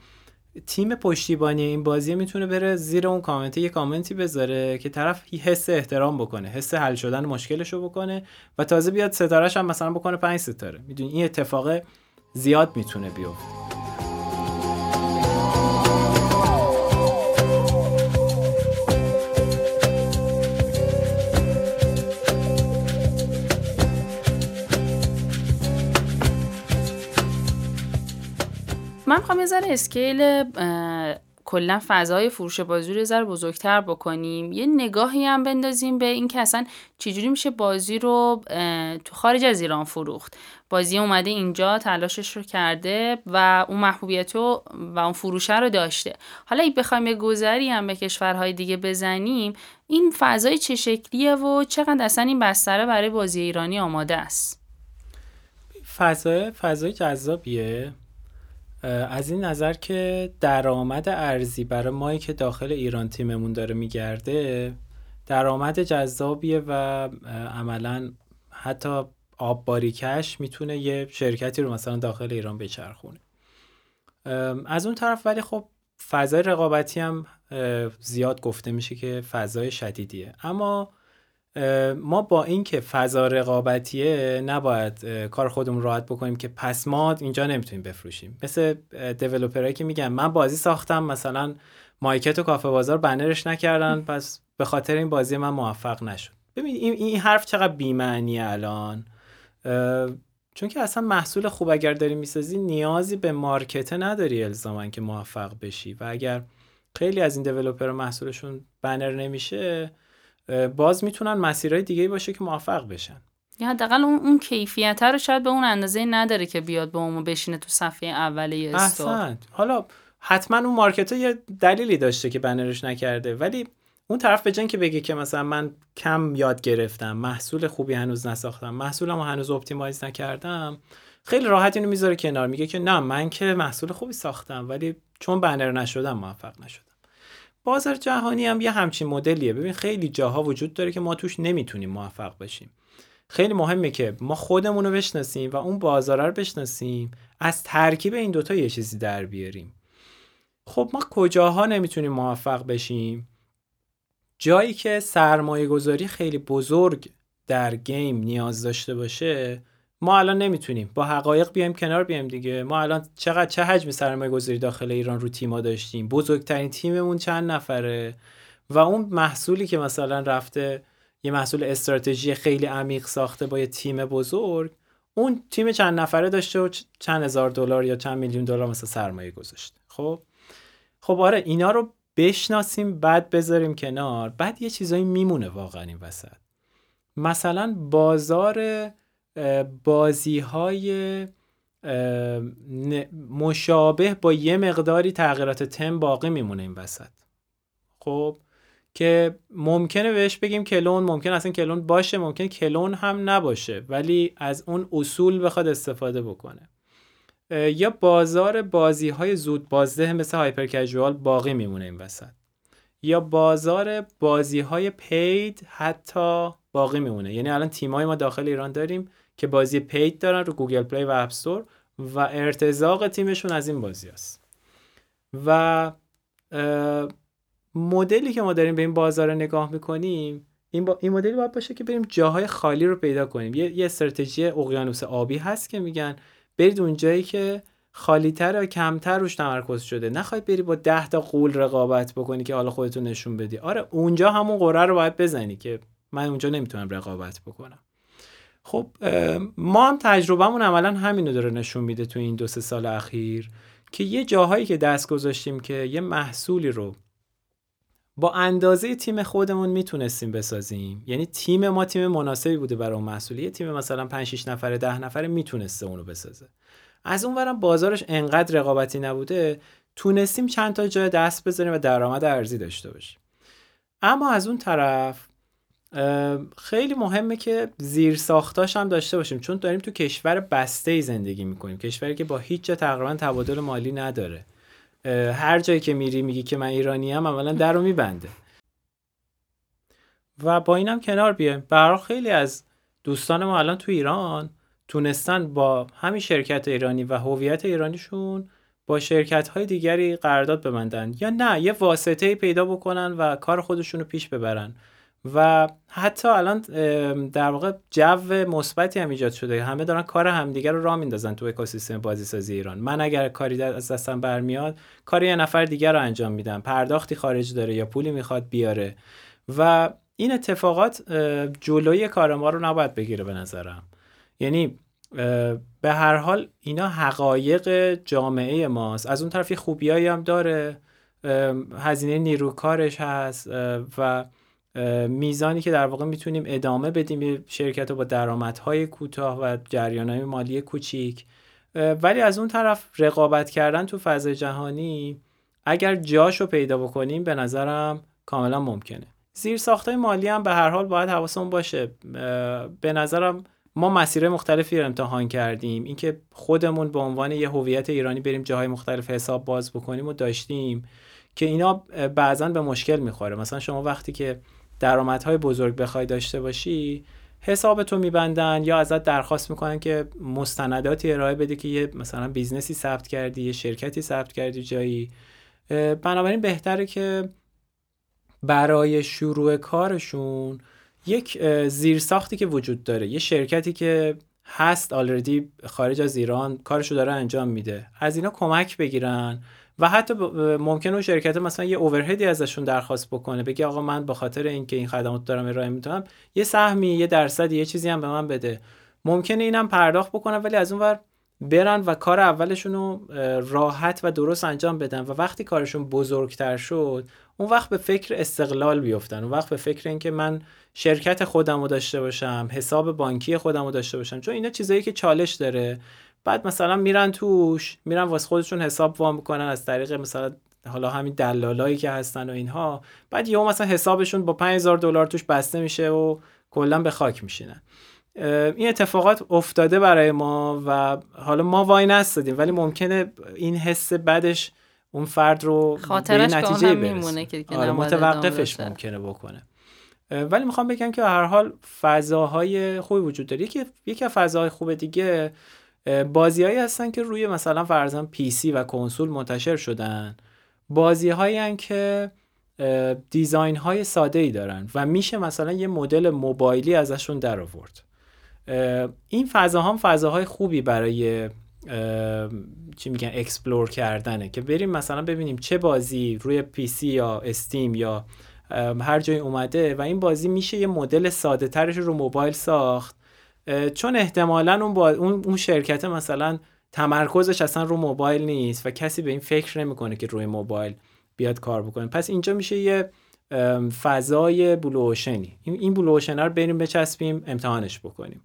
تیم پشتیبانی این بازی می‌تونه بره زیر اون کامنت یه کامنتی بذاره که طرف حس احترام بکنه حس حل شدن مشکلش رو بکنه و تازه بیاد ستارهش هم مثلا بکنه پنج ستاره. می‌دونی این اتفاق زیاد می‌تونه بیفته. من می‌خوام یه ذره اسکیل کلا فضای فروش بازی رو ذره بزرگتر بکنیم. یه نگاهی هم بندازیم به اینکه اصلا چجوری میشه بازی رو تو خارج از ایران فروخت. بازی اومده اینجا تلاشش رو کرده و اون محبوبیت و اون فروشه رو داشته. حالا اگه بخوایم یه گذری هم به کشورهای دیگه بزنیم این فضای چه شکلیه و چقدر اصلا این بستره برای بازی ایرانی آماده است؟ فضای فضای جذابیه. از این نظر که درآمد ارزی برای مایی که داخل ایران تیممون داره میگرده درآمد جذابیه و عملا حتی آب باریکش می‌تونه یه شرکتی رو مثلا داخل ایران بچرخونه. از اون طرف ولی خب فضای رقابتی هم زیاد گفته میشه که فضای شدیدیه. اما ما با اینکه فضا رقابتیه نباید کار خودمون راحت بکنیم که پس ما اینجا نمی‌تونیم بفروشیم. مثل دیولوپرایی که میگن من بازی ساختم مثلا مایکت و کافه بازار بنرش نکردن پس به خاطر این بازی من موفق نشد. ببین این, حرف چقدر بیمعنیه الان؟ چون که اصلا محصول خوب اگر داری می‌سازی نیازی به مارکت نداری الزاما که موفق بشی. و اگر خیلی از این developer محصولشون بنر نمیشه باز می‌تونن مسیرهای دیگه باشه که موفق بشن. یا حداقل اون اون کیفیت رو شاید به اون اندازه نداره که بیاد به اون بشینه تو صفحه اولیه store. حالا حتما اون market یه دلیلی داشته که بنرش نکرده ولی اون طرف به که بگه که مثلا من کم یاد گرفتم محصول خوبی هنوز نساختم محصولمو هنوز optimize نکردم خیلی راحت اینو می‌ذاره کنار میگه که نه من که محصول خوبی ساختم ولی چون بنر نشدم موفق نشدم. بازار جهانی هم یه همچین مدلیه. ببین خیلی جاها وجود داره که ما توش نمی‌تونیم موفق بشیم. خیلی مهمه که ما خودمون رو بشناسیم و اون بازار رو بشناسیم. از ترکیب این دوتا یه چیزی در بیاریم. خب ما کجاها نمی‌تونیم موفق بشیم؟ جایی که سرمایه گذاری خیلی بزرگ در گیم نیاز داشته باشه ما الان نمی‌تونیم. با حقایق بیایم کنار بیایم دیگه. ما الان چقدر چه حجم سرمایه گذاری داخل ایران رو تیما داشتیم؟ بزرگترین تیممون چند نفره؟ و اون محصولی که مثلا رفته یه محصول استراتژی خیلی عمیق ساخته با یه تیم بزرگ اون تیم چند نفره داشته و چند هزار دلار یا چند میلیون دلار مثلا سرمایه گذاشته. خب؟ خب آره اینا رو بشناسیم بعد بذاریم کنار. بعد یه چیزایی میمونه واقعا این وسط. مثلا بازار بازی های مشابه با یه مقداری تغییرات تم باقی میمونه این وسط. خب که ممکنه بهش بگیم کلون ممکن اصلا کلون باشه ممکن کلون هم نباشه ولی از اون اصول بخواد استفاده بکنه. یا بازار بازی های زود بازده مثل hyper casual باقی میمونه این وسط. یا بازار بازی های paid حتی باقی میمونه. یعنی الان تیمای ما داخل ایران داریم که بازی paid دارن رو Google Play و App Store و ارتزاق تیمشون از این بازی است و مدلی که ما داریم به این بازار نگاه می‌کنیم این, با... این مدلی باید باشه که بریم جاهای خالی رو پیدا کنیم. یه, یه استراتژی اقیانوس آبی هست که میگن برید اون جایی که خالیتر و کمتر روش تمرکز شده. نخواهید بری با ده تا قول رقابت بکنی که حالا خودتون نشون بدی. آره اونجا همون قره رو باید بزنی که من اونجا نمی‌تونم رقابت بکنم. خب ما هم تجربهمون عملا همینو داره نشون میده تو این دو سه سال اخیر که یه جاهایی که دست گذاشتیم که یه محصولی رو با اندازه تیم خودمون می‌تونستیم بسازیم. یعنی تیم ما تیم مناسبی بوده برای اون محصول. یه تیم مثلا 5 6 نفره 10 نفره می‌تونسته اونو بسازه. از اون ورم بازارش انقدر رقابتی نبوده تونستیم چند تا جای دست بزنیم و درآمد ارزی داشته باشیم. اما از اون طرف خیلی مهمه که زیر ساختاش هم داشته باشیم. چون داریم تو کشور بسته ای زندگی می‌کنیم. کشوری که با هیچ جا تقریبا تبادل مالی نداره. هر جایی که میری میگی که من ایرانی هم اولا در رو میبنده. و با اینم کنار بیایم. برای خیلی از دوستان ما الان تو ایران تونستن با همین شرکت ایرانی و هویت ایرانیشون با شرکت های دیگری قرارداد ببندن. یا نه یه واسطه پیدا بکنن و کار خودشون رو پیش ببرن. و حتی الان در واقع جو مثبتی هم ایجاد شده. همه دارن کار همدیگه رو راه میندازن تو اکوسیستم بازی سازی ایران. من اگر کاری از دستم برمیاد کار یه نفر دیگر رو انجام میدم. پرداختی خارج داره یا پولی می‌خواد بیاره. و این اتفاقات جلوی کار ما رو نباید بگیره به نظرم. یعنی به هر حال اینا حقایق جامعه ماست. از اون طرف خوبیایی هم داره. هزینه نیرو کارش هست و میزانی که در واقع می‌تونیم ادامه بدیم شرکت رو با درآمدهای کوتاه و جریانهای مالی کوچیک. ولی از اون طرف رقابت کردن تو فضای جهانی اگر جاش رو پیدا بکنیم به نظرم کاملا ممکنه. زیر ساختای مالی هم به هر حال باید حواسمون باشه. به نظرم ما مسیر مختلفی رو امتحان کردیم. اینکه خودمون به عنوان یه هویت ایرانی بریم جاهای مختلف حساب باز بکنیم و داشتیم که اینا بعضا به مشکل می‌خوره. مثلا شما وقتی که درآمدهای بزرگ بخوای داشته باشی حسابتو میبندن یا ازت درخواست می‌کنن که مستنداتی ارائه بده که یه مثلا business ی ثبت کردی یه شرکتی ثبت کردی جایی. بنابراین بهتره که برای شروع کارشون یک زیرساختی که وجود داره. یه شرکتی که هست already خارج از ایران کارشو داره انجام میده. از اینا کمک بگیرن. و حتی ممکنه شرکت مثلا یه overhead ی ازشون درخواست بکنه بگه آقا من به خاطر اینکه این خدمات دارم ارائه میدم یه سهمی یه درصدی یه چیزی هم به من بده. ممکنه اینم پرداخت بکنن ولی از اون ور برن و کار اولشون رو راحت و درست انجام بدن و وقتی کارشون بزرگتر شد اون وقت به فکر استقلال بیفتن. اون وقت به فکر اینکه من شرکت خودم رو داشته باشم حساب بانکی خودم رو داشته باشم. چون اینا چیزایی که چالش داره. بعد مثلا میرن توش میرن واسه خودشون حساب وام می‌کنن از طریق مثلا حالا همین دلالایی که هستن و اینها. بعد یهو مثلا حسابشون با 5000 دلار توش بسته میشه و کلا به خاک میشینن. این اتفاقات افتاده برای ما و حالا ما وای نستادیم ولی ممکنه این حس بدش اون فرد رو خاطرش به نتیجه میمونه که آره متوقفش ممکنه بکنه. ولی می‌خوام بگم که هر حال فضاهای خوبی وجود داره. یکی یکی از فضاهای خوب دیگه بازیهایی هستن که روی مثلا فرضاً پی سی و کنسول منتشر شدن. بازی هایی که design های ساده ای دارن و میشه مثلا یه مدل موبایلی ازشون در آورد این فضاها هم فضاهای خوبی برای چی میگن explore کردنه که بریم مثلا ببینیم چه بازی روی PC یا Steam یا هر جای اومده و این بازی میشه یه مدل ساده ترش رو موبایل ساخت. چون احتمالا اون, با... اون شرکت مثلا تمرکزش اصلا رو موبایل نیست و کسی به این فکر نمی‌کنه که روی موبایل بیاد کار بکنه. پس اینجا میشه یه فضای بلوشنی این بلوشن رو بریم بچسبیم امتحانش بکنیم.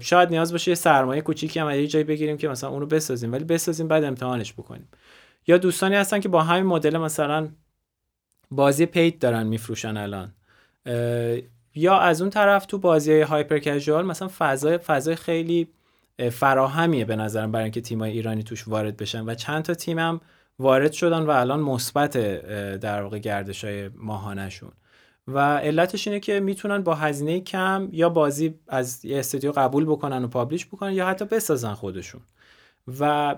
شاید نیاز باشه یه سرمایه کوچیکی هم یه جایی بگیریم که مثلا اونو بسازیم ولی بسازیم بعد امتحانش بکنیم. یا دوستانی هستن که با همین مدل مثلا بازی پید دارن میفروشن الان. یا از اون طرف تو بازی هایپر کژوال مثلا فضای فضای خیلی فراهمیه به نظرم برای اینکه تیمای ایرانی توش وارد بشن و چند تا تیمم وارد شدن و الان مثبت در واقع گردش های ماهانشون و علتش اینه که می‌تونن با هزینه کم یا بازی از یه استودیو قبول بکنن و پابلیش بکنن یا حتی بسازن خودشون. و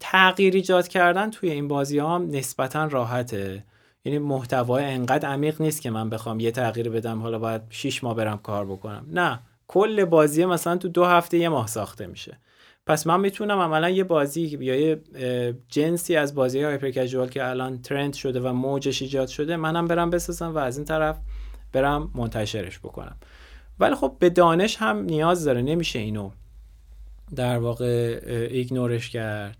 تغییر ایجاد کردن توی این بازی ها هم نسبتا راحته. یعنی محتوای انقدر عمیق نیست که من بخوام یه تغییر بدم حالا باید 6 ماه برم کار بکنم. نه کل بازی مثلا تو دو هفته یه ماه ساخته میشه. پس من می‌تونم عملا یه بازی یا یه جنسی از بازی های casual که الان trend شده و موجش ایجاد شده منم برم بسازم و از این طرف برم منتشرش بکنم. ولی خب به دانش هم نیاز داره نمیشه اینو در واقع ignore ش کرد.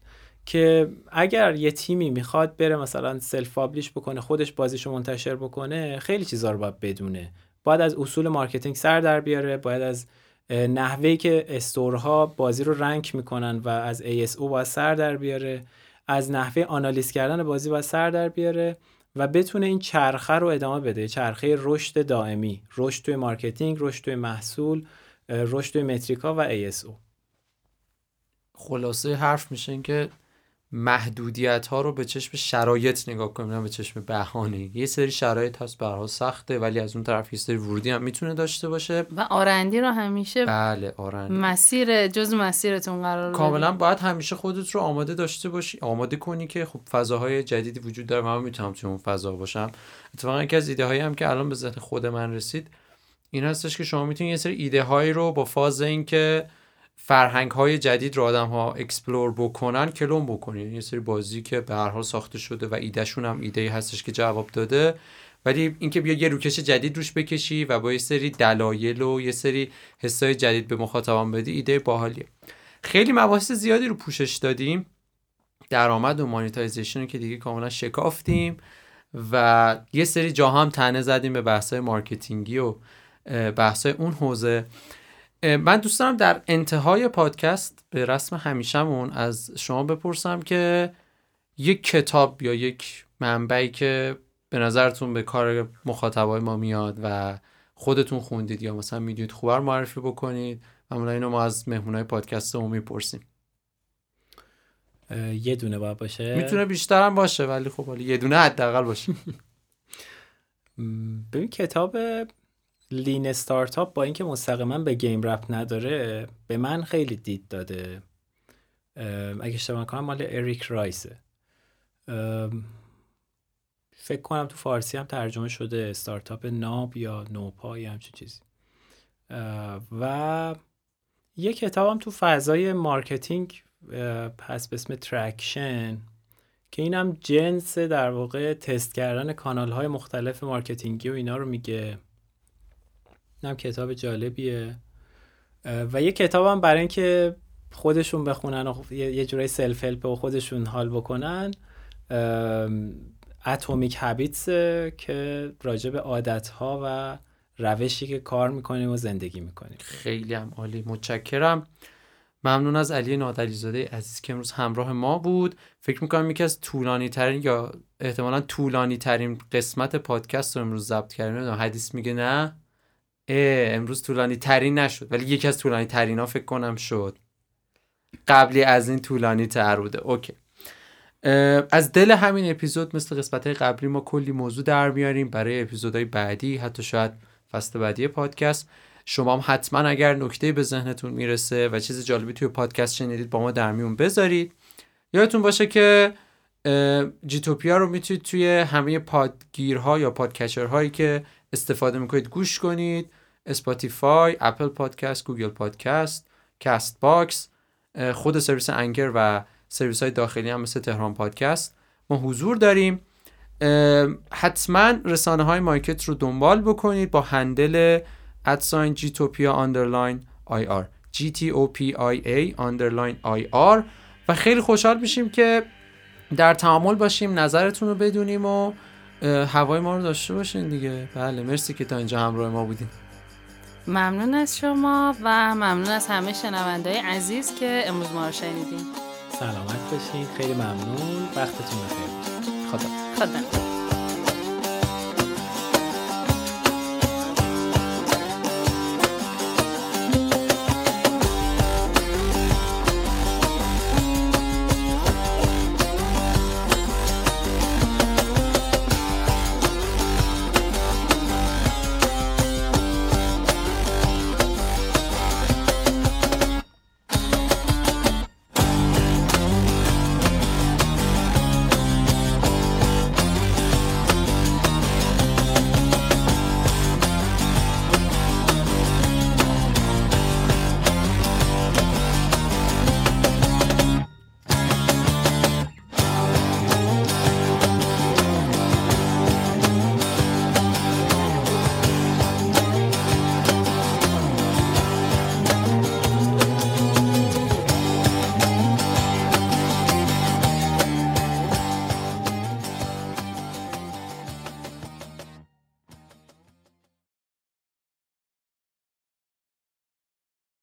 که اگر یه تیمی می‌خواد بره مثلا self publish بکنه خودش بازیشو منتشر بکنه خیلی چیزا رو باید بدونه. باید از اصول marketing سر در بیاره باید از نحوهی که store ها بازی رو rank می‌کنن و از ASO باید سر در بیاره از نحوه آنالیز کردن بازی باید سر در بیاره و بتونه این چرخه رو ادامه بده. چرخه رشد دائمی رشد توی marketing رشد توی محصول رشد توی metric ا و ASO خلاصه حرف میشه که محدودیت ها رو به چشم شرایط نگاه کنیم نه به چشم بهانه. یه سری شرایط هست برها سخته ولی از اون طرف یه سری ورودی هم می‌تونه داشته باشه. و R&D رو همیشه بله R&D. مسیر جز مسیرتون قرار کاملا باید همیشه خودت رو آماده داشته باشی آماده کنی که خب فضاهای جدیدی وجود داره من می‌تونم توی اون فضا باشم اتفاقا یکی از ایده هایی هم که الان به ذهن خود من رسید این هستش که شما می‌تونید یه سری ایده هایی رو با فاز اینکه فرهنگ های جدید رو آدم ها explore بکنن کلون بکنین. یه سری بازی که به هر حال ساخته شده و ایدهشون هم ایده هستش که جواب داده. ولی اینکه بیا یه روکش جدید روش بکشی و با یه سری دلایل و یه سری حسای جدید به مخاطبان بدی ایده باحالیه. خیلی مباحث زیادی رو پوشش دادیم. درآمد و monetization رو که دیگه کاملا شکافتیم و یه سری جا هم تنه زدیم به بحث‌های marketing ی و بحث‌های اون حوزه. من دوست دارم در انتهای پادکست به رسم همیشهمون از شما بپرسم که یک کتاب یا یک منبعی که به نظرتون به کار مخاطبای ما میاد و خودتون خوندید یا مثلا می‌دونید خوبر معرفی بکنید معمولا اینو ما از مهمونای پادکست رو می‌پرسیم یه دونه باید باشه؟ می‌تونه بیشتر هم باشه ولی خب حالا یه دونه حداقل باشه. ببین کتاب لین استارتاپ با اینکه مستقیما به گیم رپ نداره به من خیلی دید داده. اگه اشتباه کنم مال اریک رایسه فکر کنم تو فارسی هم ترجمه شده استارتاپ ناب یا نوپا یا همچین چیزی. و یه کتابم تو فضای marketing هست به اسم Traction که اینم جنس در واقع تست کردن کانال های مختلف marketing ی و اینا رو میگه. هم کتاب جالبیه. و یه کتابم برای اینکه خودشون بخونن و یه جورای سلف هلپ و خودشون حال بکنن اتمیک هابیتس که راجع به عادت ها و روشی که کار می‌کنیم و زندگی می‌کنیم. خیلی هم عالی. متشکرم. ممنون از علی نادلیزاده عزیز که امروز همراه ما بود. فکر می‌کنم یکی از طولانی ترین یا احتمالا طولانی ترین قسمت پادکست رو امروز ضبط کردیم. حدیث میگه نه؟ امروز طولانی ترین نشد. ولی یکی از طولانی ترین ها فکر کنم شد. قبلی از این طولانی تر بوده. OK. از دل همین اپیزود مثل قسمت های قبلی ما کلی موضوع در میاریم. برای اپیزودهای بعدی حتی شاید فصل بعدی پادکست. شما هم حتما اگر نکته به ذهنتون می‌رسه و چیز جالبی توی پادکست شنیدید با ما در میون بذارید. یادتون باشه که جیتوپیا رو می‌تونید توی همه پادگیرها یا podcatcher هایی که استفاده می‌کنید گوش کنید. Spotify، Apple Podcasts، Google Podcasts، Castbox خود سرویس Anchor و سرویس های داخلی هم مثل تهران پادکست. ما حضور داریم. حتما رسانه های مارکت رو دنبال بکنید با handle at sign جیتوپیا underline IR. G T O P I A underline IR. و خیلی خوشحال میشیم که در تعامل باشیم نظرتون رو بدونیم و هوای ما رو داشته باشین دیگه. بله مرسی که تا اینجا همراه ما بودین. ممنون از شما و ممنون از همه شنونده عزیز که امروز ما رو شنیدین. سلامت باشین. خیلی ممنون. وقتتون بخیر. خدا. خدا.